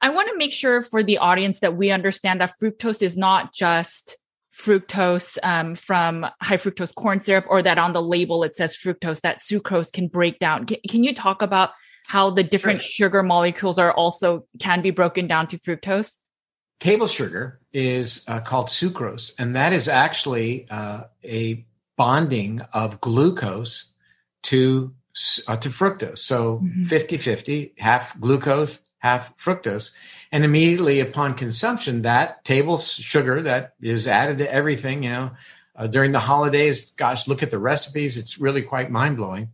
I want to make sure for the audience that we understand that fructose is not just fructose um, from high fructose corn syrup, or that on the label it says fructose that sucrose can break down. Can, can you talk about how the different sure. sugar molecules are also can be broken down to fructose? Table sugar is uh, called sucrose, and that is actually uh, a bonding of glucose to uh, to fructose. So mm-hmm. 50 50, half glucose, half fructose. And immediately upon consumption, that table sugar that is added to everything, you know, uh, during the holidays, gosh, look at the recipes. It's really quite mind blowing.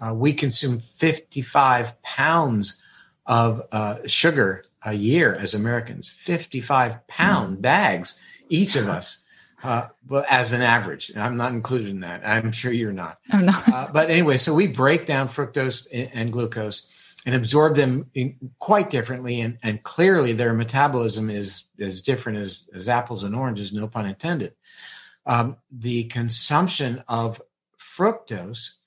Uh, we consume 55 pounds of uh, sugar a year as Americans, 55 pound mm. bags, each of us. <laughs> Uh, well, as an average, I'm not included in that. I'm sure you're not. I'm not. uh, but anyway, so we break down fructose and glucose and absorb them quite differently, and, and clearly their metabolism is as different as, as apples and oranges, no pun intended. Um, the consumption of fructose,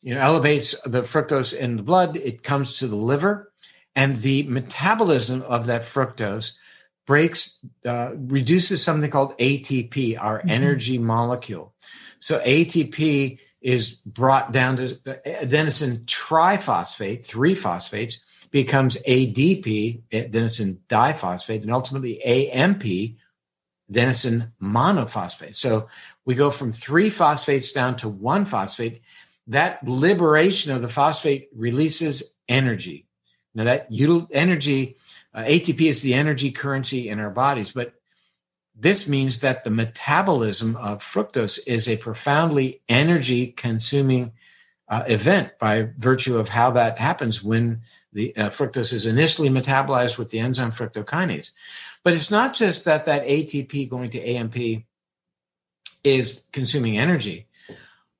you know, elevates the fructose in the blood. It comes to the liver and the metabolism of that fructose breaks uh, reduces something called ATP, our mm-hmm. energy molecule. So ATP is brought down to adenosine triphosphate, three phosphates, becomes ADP, adenosine diphosphate, and ultimately AMP, adenosine monophosphate. So we go from three phosphates down to one phosphate. That liberation of the phosphate releases energy. Now that util- energy, uh, ATP is the energy currency in our bodies, but this means that the metabolism of fructose is a profoundly energy consuming uh, event by virtue of how that happens when the uh, fructose is initially metabolized with the enzyme fructokinase. But it's not just that that ATP going to AMP is consuming energy,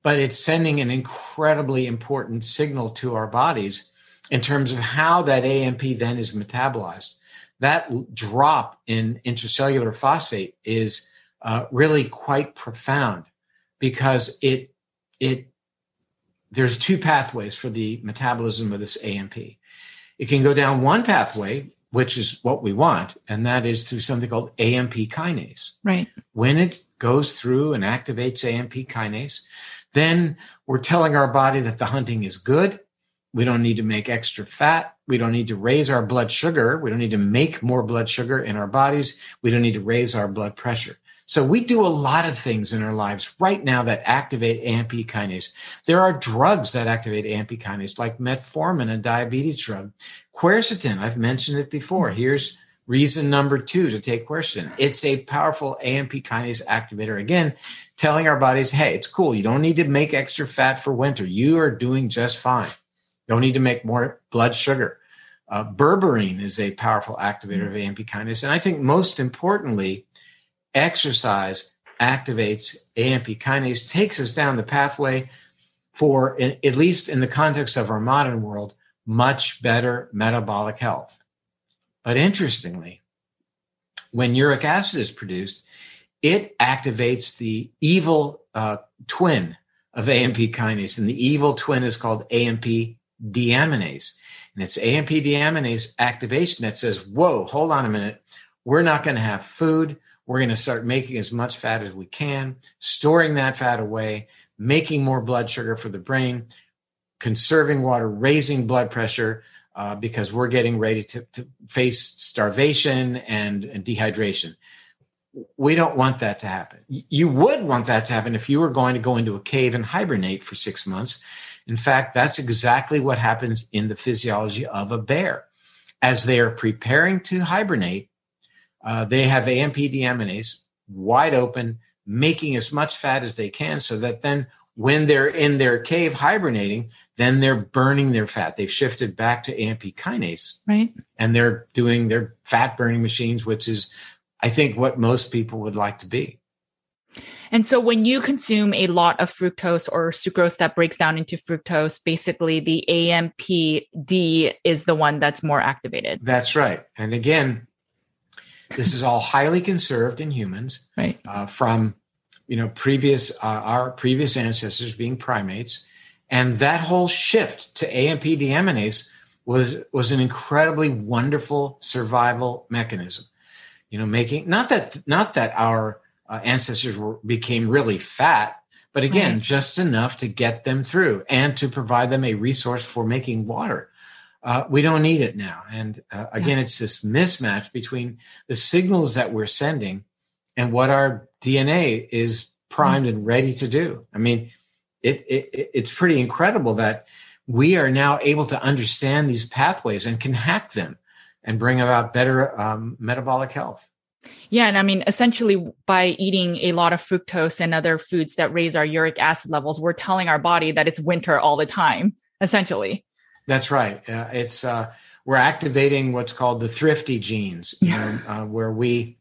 but it's sending an incredibly important signal to our bodies in terms of how that AMP then is metabolized. That drop in intracellular phosphate is uh, really quite profound because it it there's two pathways for the metabolism of this AMP. It can go down one pathway, which is what we want, and that is through something called AMP kinase. Right. When it goes through and activates AMP kinase, then we're telling our body that the hunting is good. We don't need to make extra fat. We don't need to raise our blood sugar. We don't need to make more blood sugar in our bodies. We don't need to raise our blood pressure. So we do a lot of things in our lives right now that activate AMP kinase. There are drugs that activate AMP kinase, like metformin, a diabetes drug. Quercetin, I've mentioned it before. Here's reason number two to take quercetin. It's a powerful AMP kinase activator. Again, telling our bodies, hey, it's cool. You don't need to make extra fat for winter. You are doing just fine. Don't need to make more blood sugar. Uh, berberine is a powerful activator of AMP kinase. And I think most importantly, exercise activates AMP kinase, takes us down the pathway for, at least in the context of our modern world, much better metabolic health. But interestingly, when uric acid is produced, it activates the evil uh, twin of AMP kinase, and the evil twin is called AMP deaminase. And it's AMP deaminase activation that says, whoa, hold on a minute. We're not going to have food. We're going to start making as much fat as we can, storing that fat away, making more blood sugar for the brain, conserving water, raising blood pressure, uh, because we're getting ready to, to face starvation and, and, dehydration. We don't want that to happen. You would want that to happen if you were going to go into a cave and hibernate for six months. In fact, that's exactly what happens in the physiology of a bear. As they are preparing to hibernate, uh, they have AMP deaminase wide open, making as much fat as they can so that then when they're in their cave hibernating, then they're burning their fat. They've shifted back to AMP kinase. Right. And they're doing their fat burning machines, which is, I think, what most people would like to be. And so when you consume a lot of fructose or sucrose that breaks down into fructose, basically the AMPD is the one that's more activated. That's right. And again, this is all highly conserved in humans right. uh, from you know previous uh, our previous ancestors being primates, and that whole shift to AMP deaminase was was an incredibly wonderful survival mechanism. You know, making not that not that our uh, ancestors were, became really fat, but again, right. just enough to get them through and to provide them a resource for making water uh, we don't need it now. And uh, again, yes. it's this mismatch between the signals that we're sending and what our DNA is primed mm-hmm. and ready to do. I mean, it, it, it's pretty incredible that we are now able to understand these pathways and can hack them and bring about better um, metabolic health. Yeah. And I mean, essentially, by eating a lot of fructose and other foods that raise our uric acid levels, we're telling our body that it's winter all the time, essentially. That's right. Uh, it's uh, we're activating what's called the thrifty genes, you know, uh, where we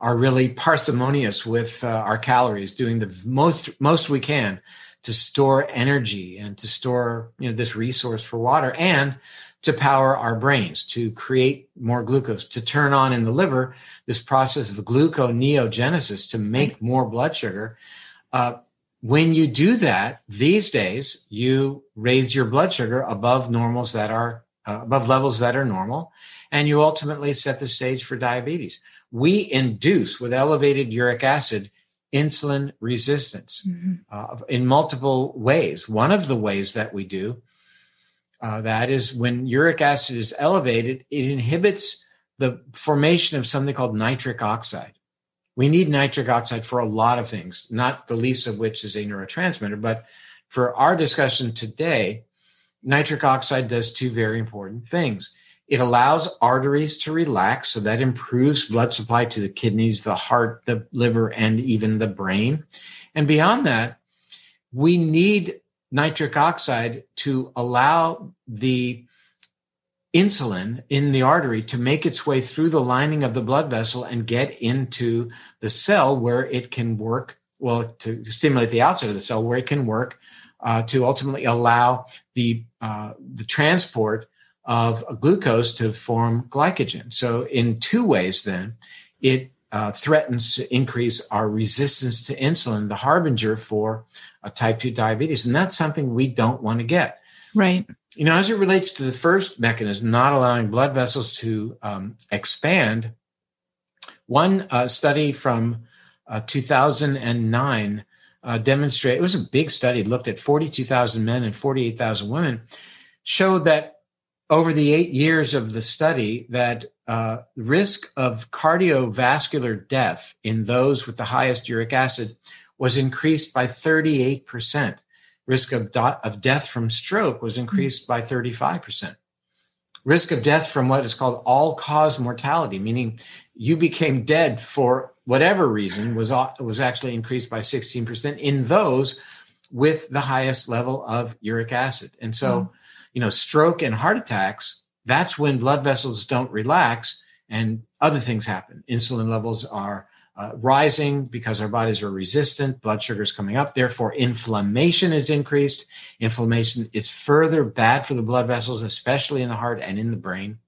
are really parsimonious with uh, our calories, doing the most most we can to store energy and to store you know this resource for water and to power our brains to create more glucose to turn on in the liver this process of gluconeogenesis to make more blood sugar uh, when you do that these days, you raise your blood sugar above normals that are uh, above levels that are normal, and you ultimately set the stage for diabetes. We induce with elevated uric acid insulin resistance mm-hmm. uh, in multiple ways. One of the ways that we do uh, that is when uric acid is elevated, it inhibits the formation of something called nitric oxide we need nitric oxide for a lot of things, not the least of which is a neurotransmitter. But for our discussion today, nitric oxide does two very important things. It allows arteries to relax, so that improves blood supply to the kidneys, the heart, the liver, and even the brain. And beyond that, we need nitric oxide to allow the insulin in the artery to make its way through the lining of the blood vessel and get into the cell where it can work well to stimulate the outside of the cell where it can work uh, to ultimately allow the uh, the transport of glucose to form glycogen. So in two ways, then it uh, threatens to increase our resistance to insulin, the harbinger for a type 2 diabetes. And that's something we don't want to get. Right. You know, as it relates to the first mechanism, not allowing blood vessels to um, expand, one uh, study from uh, 2009 uh, demonstrated, it was a big study, looked at 42,000 men and 48,000 women, showed that over the eight years of the study that uh, risk of cardiovascular death in those with the highest uric acid was increased by 38%. Risk of, do- of death from stroke was increased by 35%. Risk of death from what is called all cause mortality, meaning you became dead for whatever reason, was, was actually increased by 16% in those with the highest level of uric acid. And so, mm. You know, stroke and heart attacks, that's when blood vessels don't relax and other things happen. Insulin levels are uh, rising because our bodies are resistant, blood sugar is coming up. Therefore, inflammation is increased. Inflammation is further bad for the blood vessels, especially in the heart and in the brain.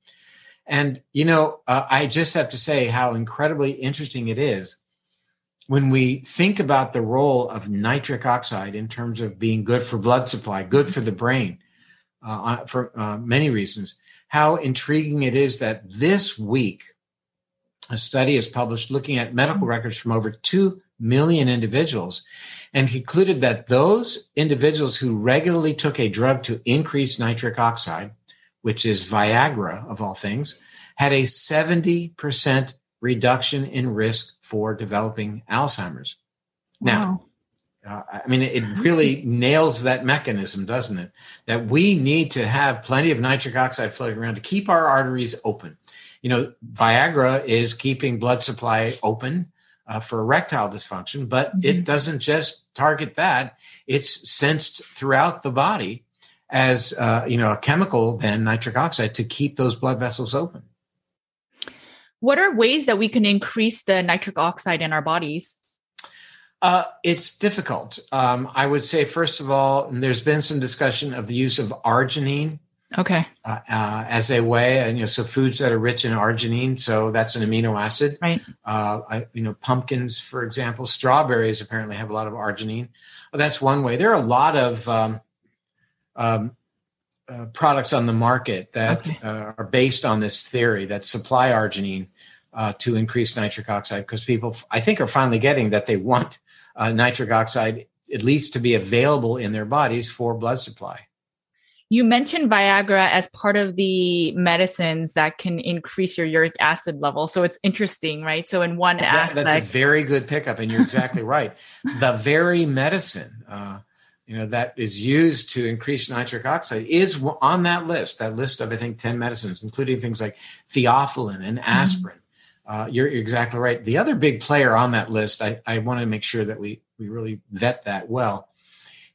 And, you know, uh, I just have to say how incredibly interesting it is when we think about the role of nitric oxide in terms of being good for blood supply, good for the brain, uh, for uh, many reasons, how intriguing it is that this week, a study is published looking at medical mm-hmm. records from over 2 million individuals and concluded that those individuals who regularly took a drug to increase nitric oxide, which is Viagra of all things, had a 70% reduction in risk for developing Alzheimer's. Wow. Uh, I mean, it really nails that mechanism, doesn't it? That we need to have plenty of nitric oxide floating around to keep our arteries open you know, Viagra is keeping blood supply open uh, for erectile dysfunction, but mm-hmm. it doesn't just target that. It's sensed throughout the body as, uh, you know, a chemical, then nitric oxide to keep those blood vessels open. What are ways that we can increase the nitric oxide in our bodies? Uh, it's difficult. Um, I would say, first of all, there's been some discussion of the use of arginine Okay. Uh, uh, as a way, and you know, so foods that are rich in arginine, so that's an amino acid. Right. Uh, I, you know, pumpkins, for example, strawberries apparently have a lot of arginine. Well, that's one way. There are a lot of um, um, uh, products on the market that okay. Uh, are based on this theory that supply arginine uh, to increase nitric oxide because people, I think, are finally getting that they want nitric oxide at least to be available in their bodies for blood supply. You mentioned Viagra as part of the medicines that can increase your uric acid level. So it's interesting, right? So in one that, aspect, that's a very good pickup, and you're exactly <laughs> right. The very medicine, uh, you know, that is used to increase nitric oxide is on that list. That list of I think ten medicines, including things like theophylline and mm-hmm. aspirin. Mm-hmm. Uh, you're, you're, exactly right. The other big player on that list, I, I want to make sure that we we really vet that well,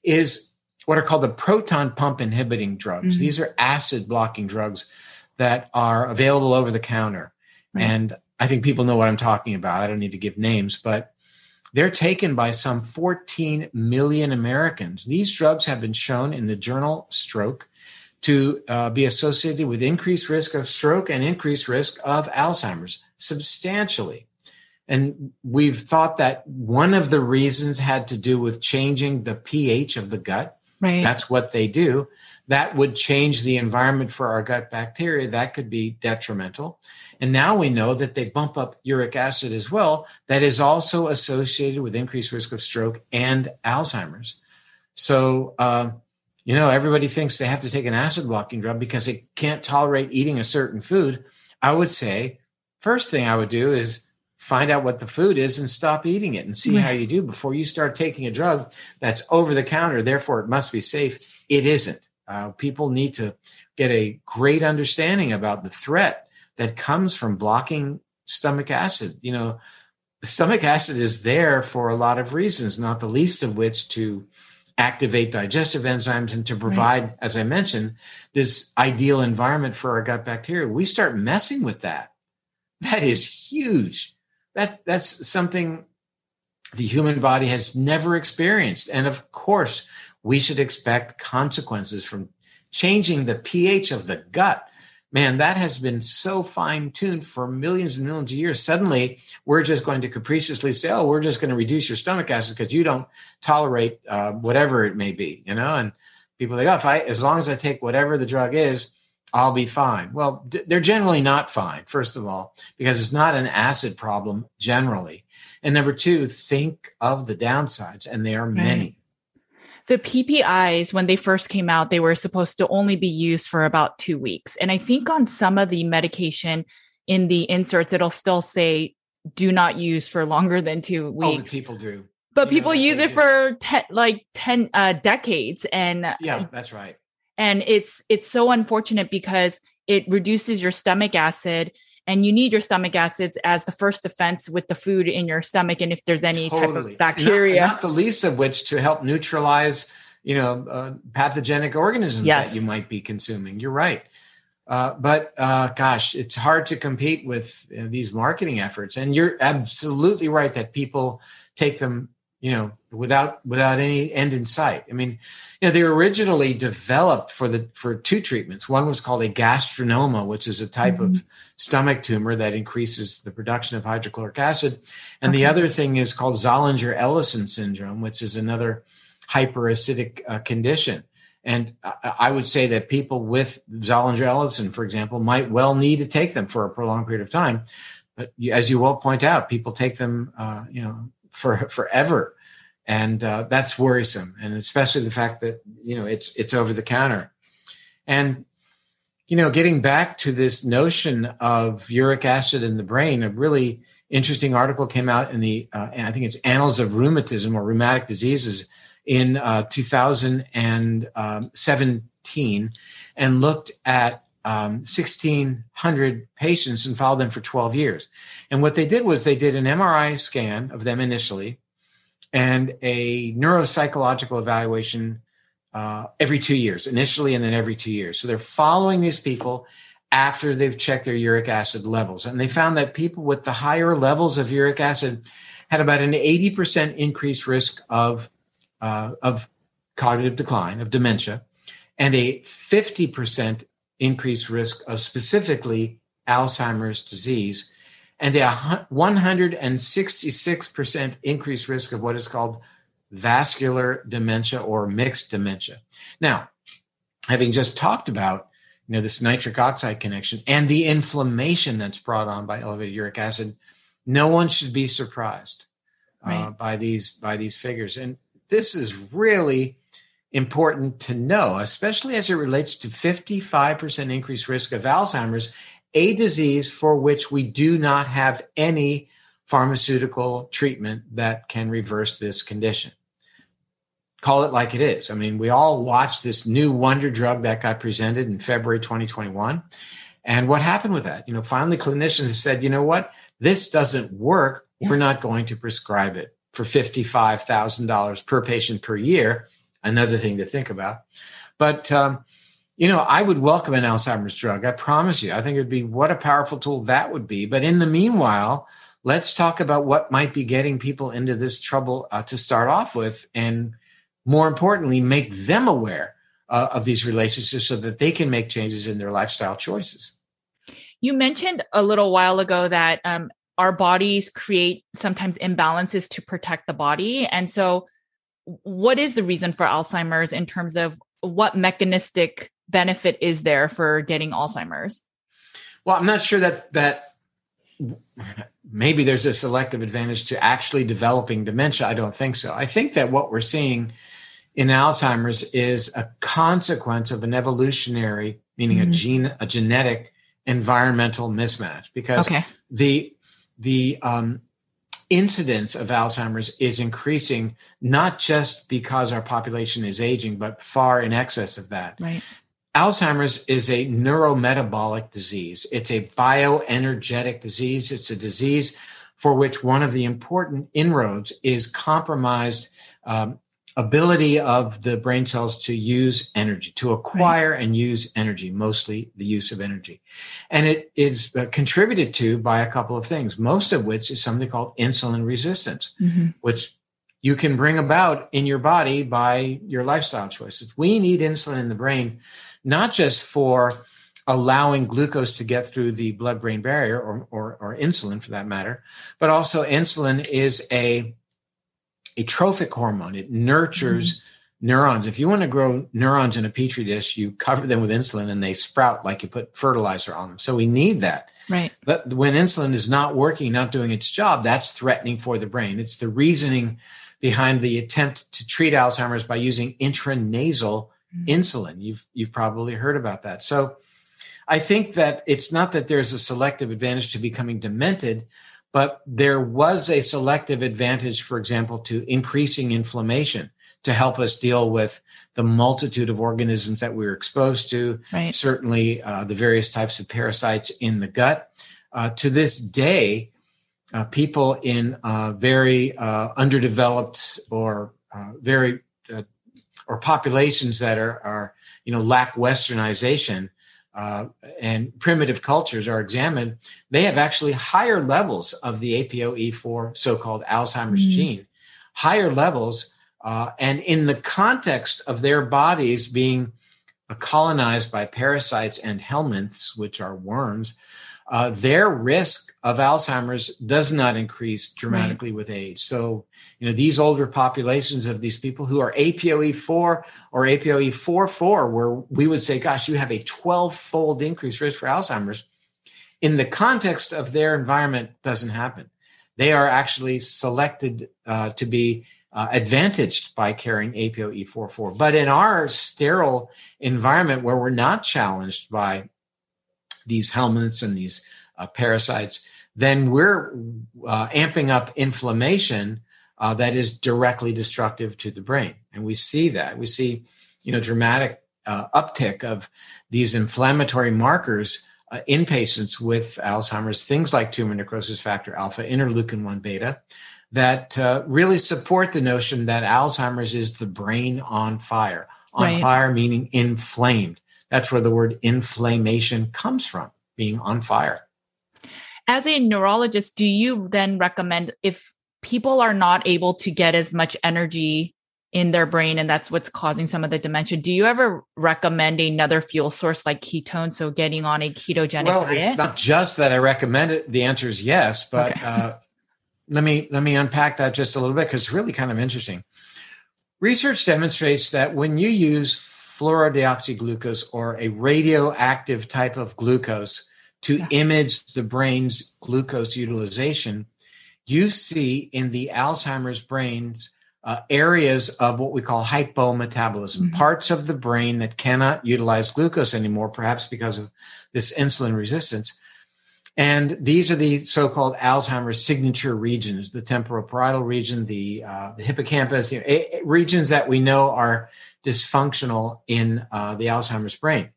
is what are called the proton pump inhibiting drugs. Mm-hmm. These are acid blocking drugs that are available over the counter. Right. And I think people know what I'm talking about. I don't need to give names, but they're taken by some 14 million Americans. These drugs have been shown in the journal Stroke to uh, be associated with increased risk of stroke and increased risk of Alzheimer's substantially. And we've thought that one of the reasons had to do with changing the pH of the gut Right. That's what they do. That would change the environment for our gut bacteria. That could be detrimental. And now we know that they bump up uric acid as well. That is also associated with increased risk of stroke and Alzheimer's. So, uh, you know, everybody thinks they have to take an acid blocking drug because they can't tolerate eating a certain food. I would say, first thing I would do is find out what the food is and stop eating it and see how you do before you start taking a drug that's over the counter. Therefore, it must be safe. It isn't. Uh, people need to get a great understanding about the threat that comes from blocking stomach acid. You know, stomach acid is there for a lot of reasons, not the least of which to activate digestive enzymes and to provide, right. as I mentioned, this ideal environment for our gut bacteria. We start messing with that. That is huge. That that's something the human body has never experienced. And of course, we should expect consequences from changing the pH of the gut. Man, that has been so fine tuned for millions and millions of years. Suddenly, we're just going to capriciously say, oh, we're just going to reduce your stomach acid because you don't tolerate uh, whatever it may be, you know? And people think, oh, if I, as long as I take whatever the drug is, I'll be fine. Well, d- they're generally not fine, first of all, because it's not an acid problem generally. And number two, think of the downsides, and there are many. The PPIs, when they first came out, they were supposed to only be used for about two weeks. And I think on some of the medication in the inserts, it'll still say do not use for longer than two weeks. Oh, people do. But you people know, use it just... for ten, like 10 uh, decades. And yeah, that's right. And it's, it's so unfortunate because it reduces your stomach acid and you need your stomach acids as the first defense with the food in your stomach and if there's any totally. type of bacteria not, not, the least of which to help neutralize you know uh, pathogenic organisms yes. that you might be consuming you're right uh, but uh, gosh it's hard to compete with uh, these marketing efforts and you're absolutely right that people take them you know, without without any end in sight. I mean, you know, they were originally developed for the for two treatments. One was called a gastrinoma, which is a type mm-hmm. of stomach tumor that increases the production of hydrochloric acid, and okay. the other thing is called Zollinger-Ellison syndrome, which is another hyperacidic uh, condition. And I, I would say that people with Zollinger-Ellison, for example, might well need to take them for a prolonged period of time. But as you well point out, people take them, uh, you know, for forever, and uh, that's worrisome. And especially the fact that you know it's it's over the counter, and you know, getting back to this notion of uric acid in the brain, a really interesting article came out in the uh, I think it's Annals of Rheumatism or Rheumatic Diseases in uh, 2017 and looked at um, 1,600 patients and followed them for 12 years. And what they did was they did an MRI scan of them initially and a neuropsychological evaluation uh, every two years, initially and then every two years. So they're following these people after they've checked their uric acid levels. And they found that people with the higher levels of uric acid had about an 80% increased risk of, uh, of cognitive decline, of dementia, and a 50% increased risk of specifically Alzheimer's disease, and a 166% increased risk of what is called vascular dementia or mixed dementia. Now, having just talked about you know this nitric oxide connection and the inflammation that's brought on by elevated uric acid, no one should be surprised uh, right. by these by these figures. And this is really important to know, especially as it relates to 55% increased risk of Alzheimer's, a disease for which we do not have any pharmaceutical treatment that can reverse this condition. Call it like it is. I mean, we all watched this new wonder drug that got presented in February 2021. And what happened with that? You know, finally clinicians said, you know what? This doesn't work. We're not going to prescribe it for $55,000 per patient per year another thing to think about. But um, you know, I would welcome an Alzheimer's drug. I promise you. I think it'd be what a powerful tool that would be. But in the meanwhile, let's talk about what might be getting people into this trouble uh, to start off with, and more importantly, make them aware uh, of these relationships so that they can make changes in their lifestyle choices. You mentioned a little while ago that um, our bodies create sometimes imbalances to protect the body, and so what is the reason for Alzheimer's in terms of what mechanistic benefit is there for getting Alzheimer's? Well, I'm not sure that that maybe there's a selective advantage to actually developing dementia. I don't think so. I think that what we're seeing in Alzheimer's is a consequence of an evolutionary, meaning mm-hmm. a gene, a genetic environmental mismatch because okay. the the um, incidence of Alzheimer's is increasing, not just because our population is aging, but far in excess of that. Right. Alzheimer's is a neurometabolic disease. It's a bioenergetic disease. It's a disease for which one of the important inroads is compromised um, ability of the brain cells to use energy, to acquire right. and use energy, mostly the use of energy. And it is uh, contributed to by a couple of things, most of which is something called insulin resistance, mm-hmm. which you can bring about in your body by your lifestyle choices. We need insulin in the brain, not just for allowing glucose to get through the blood brain barrier or, or, or insulin for that matter, but also insulin is a a trophic hormone. It nurtures mm-hmm. neurons. If you want to grow neurons in a petri dish, you cover them with insulin and they sprout like you put fertilizer on them. So we need that. Right. But when insulin is not working, not doing its job, that's threatening for the brain. It's the reasoning behind the attempt to treat Alzheimer's by using intranasal mm-hmm. insulin. You've you've probably heard about that. So I think that it's not that there's a selective advantage to becoming demented, but there was a selective advantage, for example, to increasing inflammation to help us deal with the multitude of organisms that we were exposed to, right. certainly uh, the various types of parasites in the gut. Uh, to this day, uh, people in uh, very uh, underdeveloped or uh, very or populations that are, are you know lack westernization uh, and primitive cultures are examined, they have actually higher levels of the APOE4 so-called Alzheimer's mm-hmm. gene, higher levels, uh, and in the context of their bodies being colonized by parasites and helminths, which are worms, uh, their risk of Alzheimer's does not increase dramatically right. with age. So, you know, these older populations of these people who are APOE4 or APOE44, where we would say, gosh, you have a 12 fold increased risk for Alzheimer's, in the context of their environment, doesn't happen. They are actually selected uh, to be uh, advantaged by carrying APOE44. But in our sterile environment where we're not challenged by these helminths and these uh, parasites, then we're uh, amping up inflammation uh, that is directly destructive to the brain. And we see that. We see, you know, dramatic uh, uptick of these inflammatory markers uh, in patients with Alzheimer's, things like tumor necrosis factor alpha, interleukin 1 beta, that uh, really support the notion that Alzheimer's is the brain on fire. On right. fire meaning inflamed. That's where the word inflammation comes from, being on fire. As a neurologist, do you then recommend if people are not able to get as much energy in their brain and that's what's causing some of the dementia, do you ever recommend another fuel source like ketones? So getting on a ketogenic well, diet? it's not just that I recommend it. The answer is yes, but okay. uh, let me let me unpack that just a little bit because it's really kind of interesting. Research demonstrates that when you use fluorodeoxyglucose or a radioactive type of glucose to yeah. image the brain's glucose utilization, you see in the Alzheimer's brains uh, areas of what we call hypometabolism, mm-hmm. parts of the brain that cannot utilize glucose anymore, perhaps because of this insulin resistance. And these are the so-called Alzheimer's signature regions: the temporal parietal region, the uh, the hippocampus, you know, regions that we know are dysfunctional in uh, the Alzheimer's brain.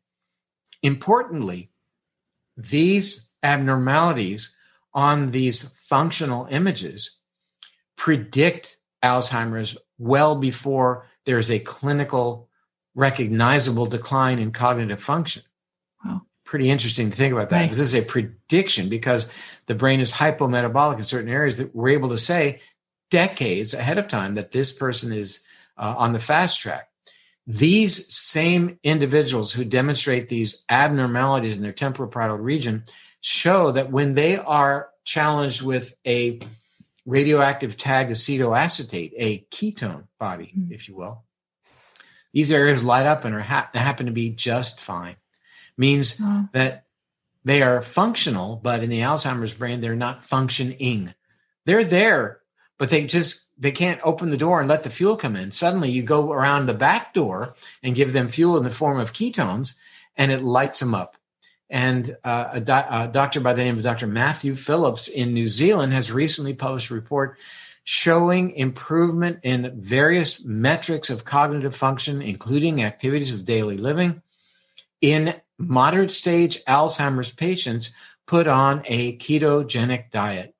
Importantly, these abnormalities on these functional images predict Alzheimer's well before there's a clinical recognizable decline in cognitive function. Wow. Pretty interesting to think about that. Right. This is a prediction because the brain is hypometabolic in certain areas that we're able to say decades ahead of time that this person is uh, on the fast track. These same individuals who demonstrate these abnormalities in their temporal temporoparietal region show that when they are challenged with a radioactive tagged acetoacetate, a ketone body, mm-hmm. if you will, these areas light up and are ha- happen to be just fine. Means oh. that they are functional, but in the Alzheimer's brain, they're not functioning. They're there, but they just they can't open the door and let the fuel come in. Suddenly you go around the back door and give them fuel in the form of ketones and it lights them up. And uh, a, do- a, doctor by the name of Dr. Matthew Phillips in New Zealand has recently published a report showing improvement in various metrics of cognitive function, including activities of daily living, in moderate stage Alzheimer's patients put on a ketogenic diet.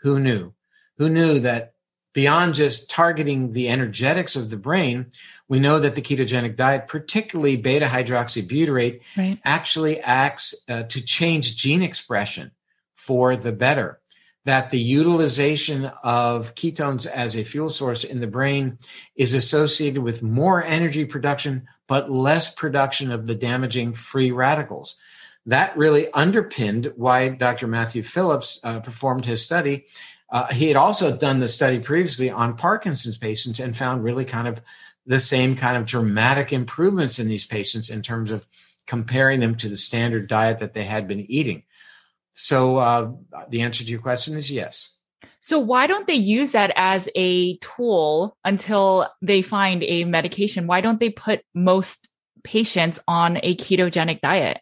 Who knew? Who knew that beyond just targeting the energetics of the brain, we know that the ketogenic diet, particularly beta hydroxybutyrate, right. actually acts uh, to change gene expression for the better. That the utilization of ketones as a fuel source in the brain is associated with more energy production, but less production of the damaging free radicals. That really underpinned why Dr. Matthew Phillips uh, performed his study uh, he had also done the study previously on Parkinson's patients and found really kind of the same kind of dramatic improvements in these patients in terms of comparing them to the standard diet that they had been eating. So uh, the answer to your question is yes. So why don't they use that as a tool until they find a medication? Why don't they put most patients on a ketogenic diet?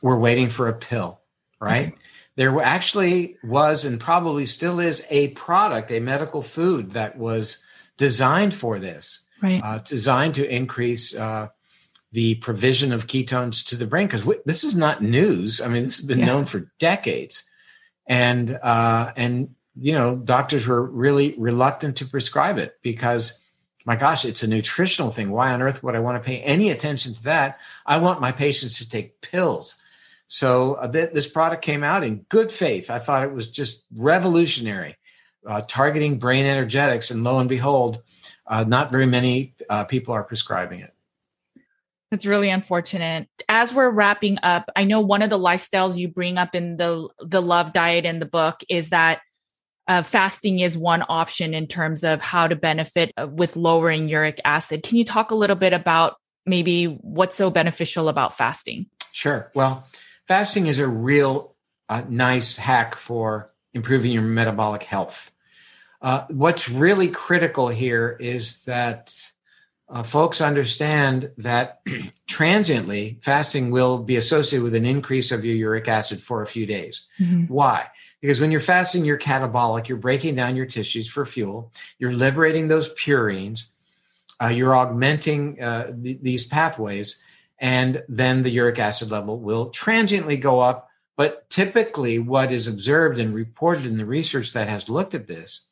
We're waiting for a pill, right? There actually was and probably still is a product, a medical food that was designed for this, right? Uh, designed to increase uh, the provision of ketones to the brain. Because this is not news. I mean, this has been yeah. known for decades, and uh, and you know, doctors were really reluctant to prescribe it because. My gosh, it's a nutritional thing. Why on earth would I want to pay any attention to that? I want my patients to take pills so uh, th- this product came out in good faith. I thought it was just revolutionary, uh, targeting brain energetics, and lo and behold, uh, not very many uh, people are prescribing it. It's really unfortunate. As we're wrapping up, I know one of the lifestyles you bring up in the the LUV diet in the book is that uh, fasting is one option in terms of how to benefit uh, with lowering uric acid. Can you talk a little bit about maybe what's so beneficial about fasting? Sure. Well, fasting is a real uh, nice hack for improving your metabolic health. Uh, what's really critical here is that uh, folks understand that <clears throat> transiently fasting will be associated with an increase of your uric acid for a few days. Mm-hmm. Why? Because when you're fasting, you're catabolic, you're breaking down your tissues for fuel, you're liberating those purines, uh, you're augmenting uh, th- these pathways and then the uric acid level will transiently go up. But typically, what is observed and reported in the research that has looked at this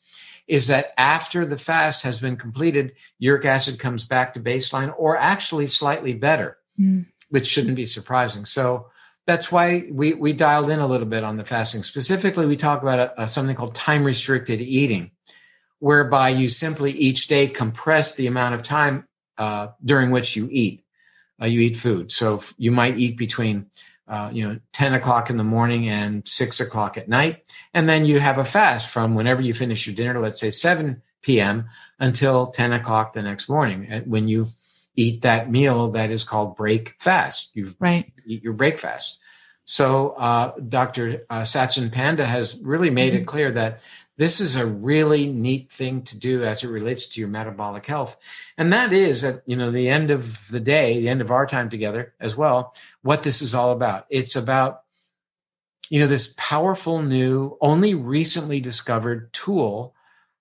is that after the fast has been completed, uric acid comes back to baseline or actually slightly better, mm. which shouldn't be surprising. So that's why we, we dialed in a little bit on the fasting. Specifically, we talk about a, a, something called time restricted eating, whereby you simply each day compress the amount of time uh, during which you eat uh, you eat food. So you might eat between uh, you know 10 o'clock in the morning and 6 o'clock at night. And then you have a fast from whenever you finish your dinner let's say 7 p.m until 10 o'clock the next morning when you eat that meal that is called break fast you right. eat your break fast so uh, dr uh, Satchin Panda has really made mm-hmm. it clear that this is a really neat thing to do as it relates to your metabolic health. And that is at, you know, the end of the day, the end of our time together as well, what this is all about. It's about, you know, this powerful new, only recently discovered tool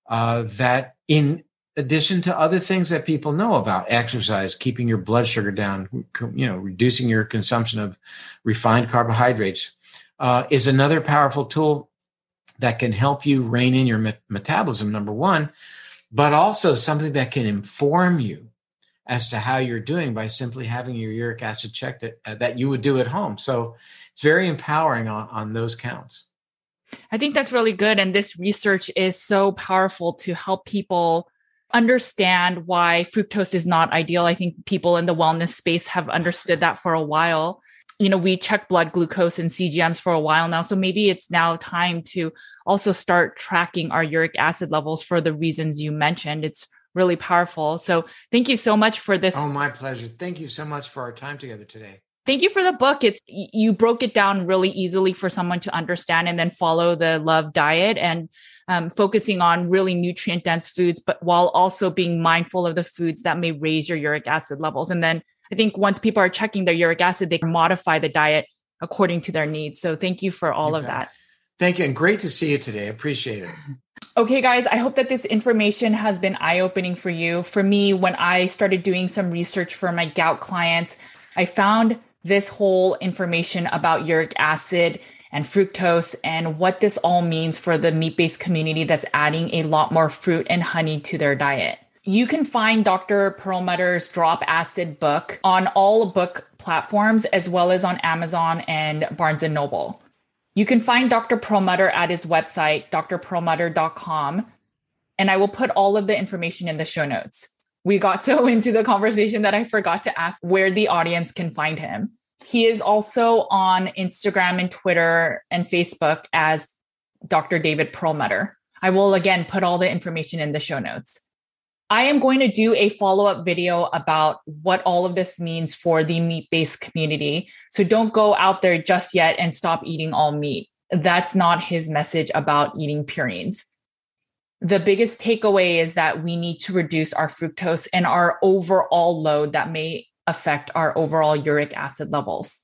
uh, that in addition to other things that people know about exercise keeping your blood sugar down you know reducing your consumption of refined carbohydrates uh, is another powerful tool that can help you rein in your me- metabolism, number one, but also something that can inform you as to how you're doing by simply having your uric acid checked at, uh, that you would do at home. So it's very empowering on, on those counts. I think that's really good. And this research is so powerful to help people understand why fructose is not ideal. I think people in the wellness space have understood that for a while you know, we check blood glucose and CGMs for a while now. So maybe it's now time to also start tracking our uric acid levels for the reasons you mentioned. It's really powerful. So thank you so much for this. Oh, my pleasure. Thank you so much for our time together today. Thank you for the book. It's you broke it down really easily for someone to understand and then follow the LUV diet and um, focusing on really nutrient dense foods, but while also being mindful of the foods that may raise your uric acid levels. And then I think once people are checking their uric acid, they can modify the diet according to their needs. So thank you for all you of bet. that. Thank you. And great to see you today. Appreciate it. Okay, guys, I hope that this information has been eye opening for you. For me, when I started doing some research for my gout clients, I found this whole information about uric acid and fructose and what this all means for the meat based community that's adding a lot more fruit and honey to their diet. You can find Dr. Perlmutter's Drop Acid book on all book platforms as well as on Amazon and Barnes and Noble. You can find Dr. Perlmutter at his website, drperlmutter.com, and I will put all of the information in the show notes. We got so <laughs> into the conversation that I forgot to ask where the audience can find him. He is also on Instagram and Twitter and Facebook as Dr. David Perlmutter. I will again put all the information in the show notes. I am going to do a follow up video about what all of this means for the meat based community. So don't go out there just yet and stop eating all meat. That's not his message about eating purines. The biggest takeaway is that we need to reduce our fructose and our overall load that may affect our overall uric acid levels.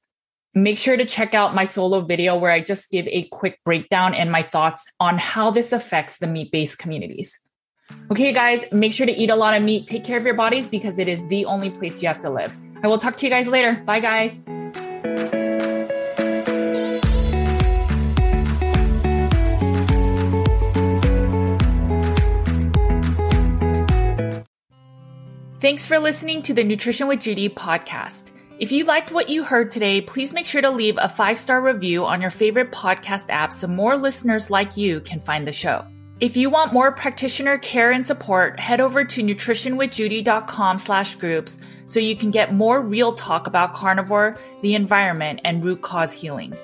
Make sure to check out my solo video where I just give a quick breakdown and my thoughts on how this affects the meat based communities. Okay, guys, make sure to eat a lot of meat. Take care of your bodies because it is the only place you have to live. I will talk to you guys later. Bye, guys. Thanks for listening to the Nutrition with Judy podcast. If you liked what you heard today, please make sure to leave a five star review on your favorite podcast app so more listeners like you can find the show. If you want more practitioner care and support, head over to nutritionwithjudy.com slash groups so you can get more real talk about carnivore, the environment, and root cause healing.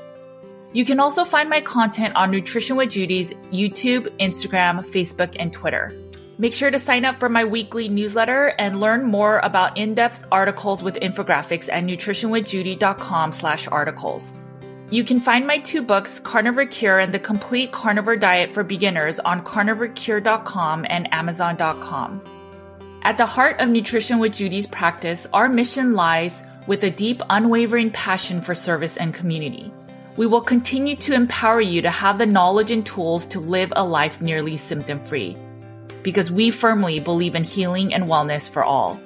You can also find my content on Nutrition with Judy's YouTube, Instagram, Facebook, and Twitter. Make sure to sign up for my weekly newsletter and learn more about in-depth articles with infographics at nutritionwithjudy.com slash articles. You can find my two books, Carnivore Cure and The Complete Carnivore Diet for Beginners, on carnivorecure.com and amazon.com. At the heart of Nutrition with Judy's practice, our mission lies with a deep, unwavering passion for service and community. We will continue to empower you to have the knowledge and tools to live a life nearly symptom free because we firmly believe in healing and wellness for all.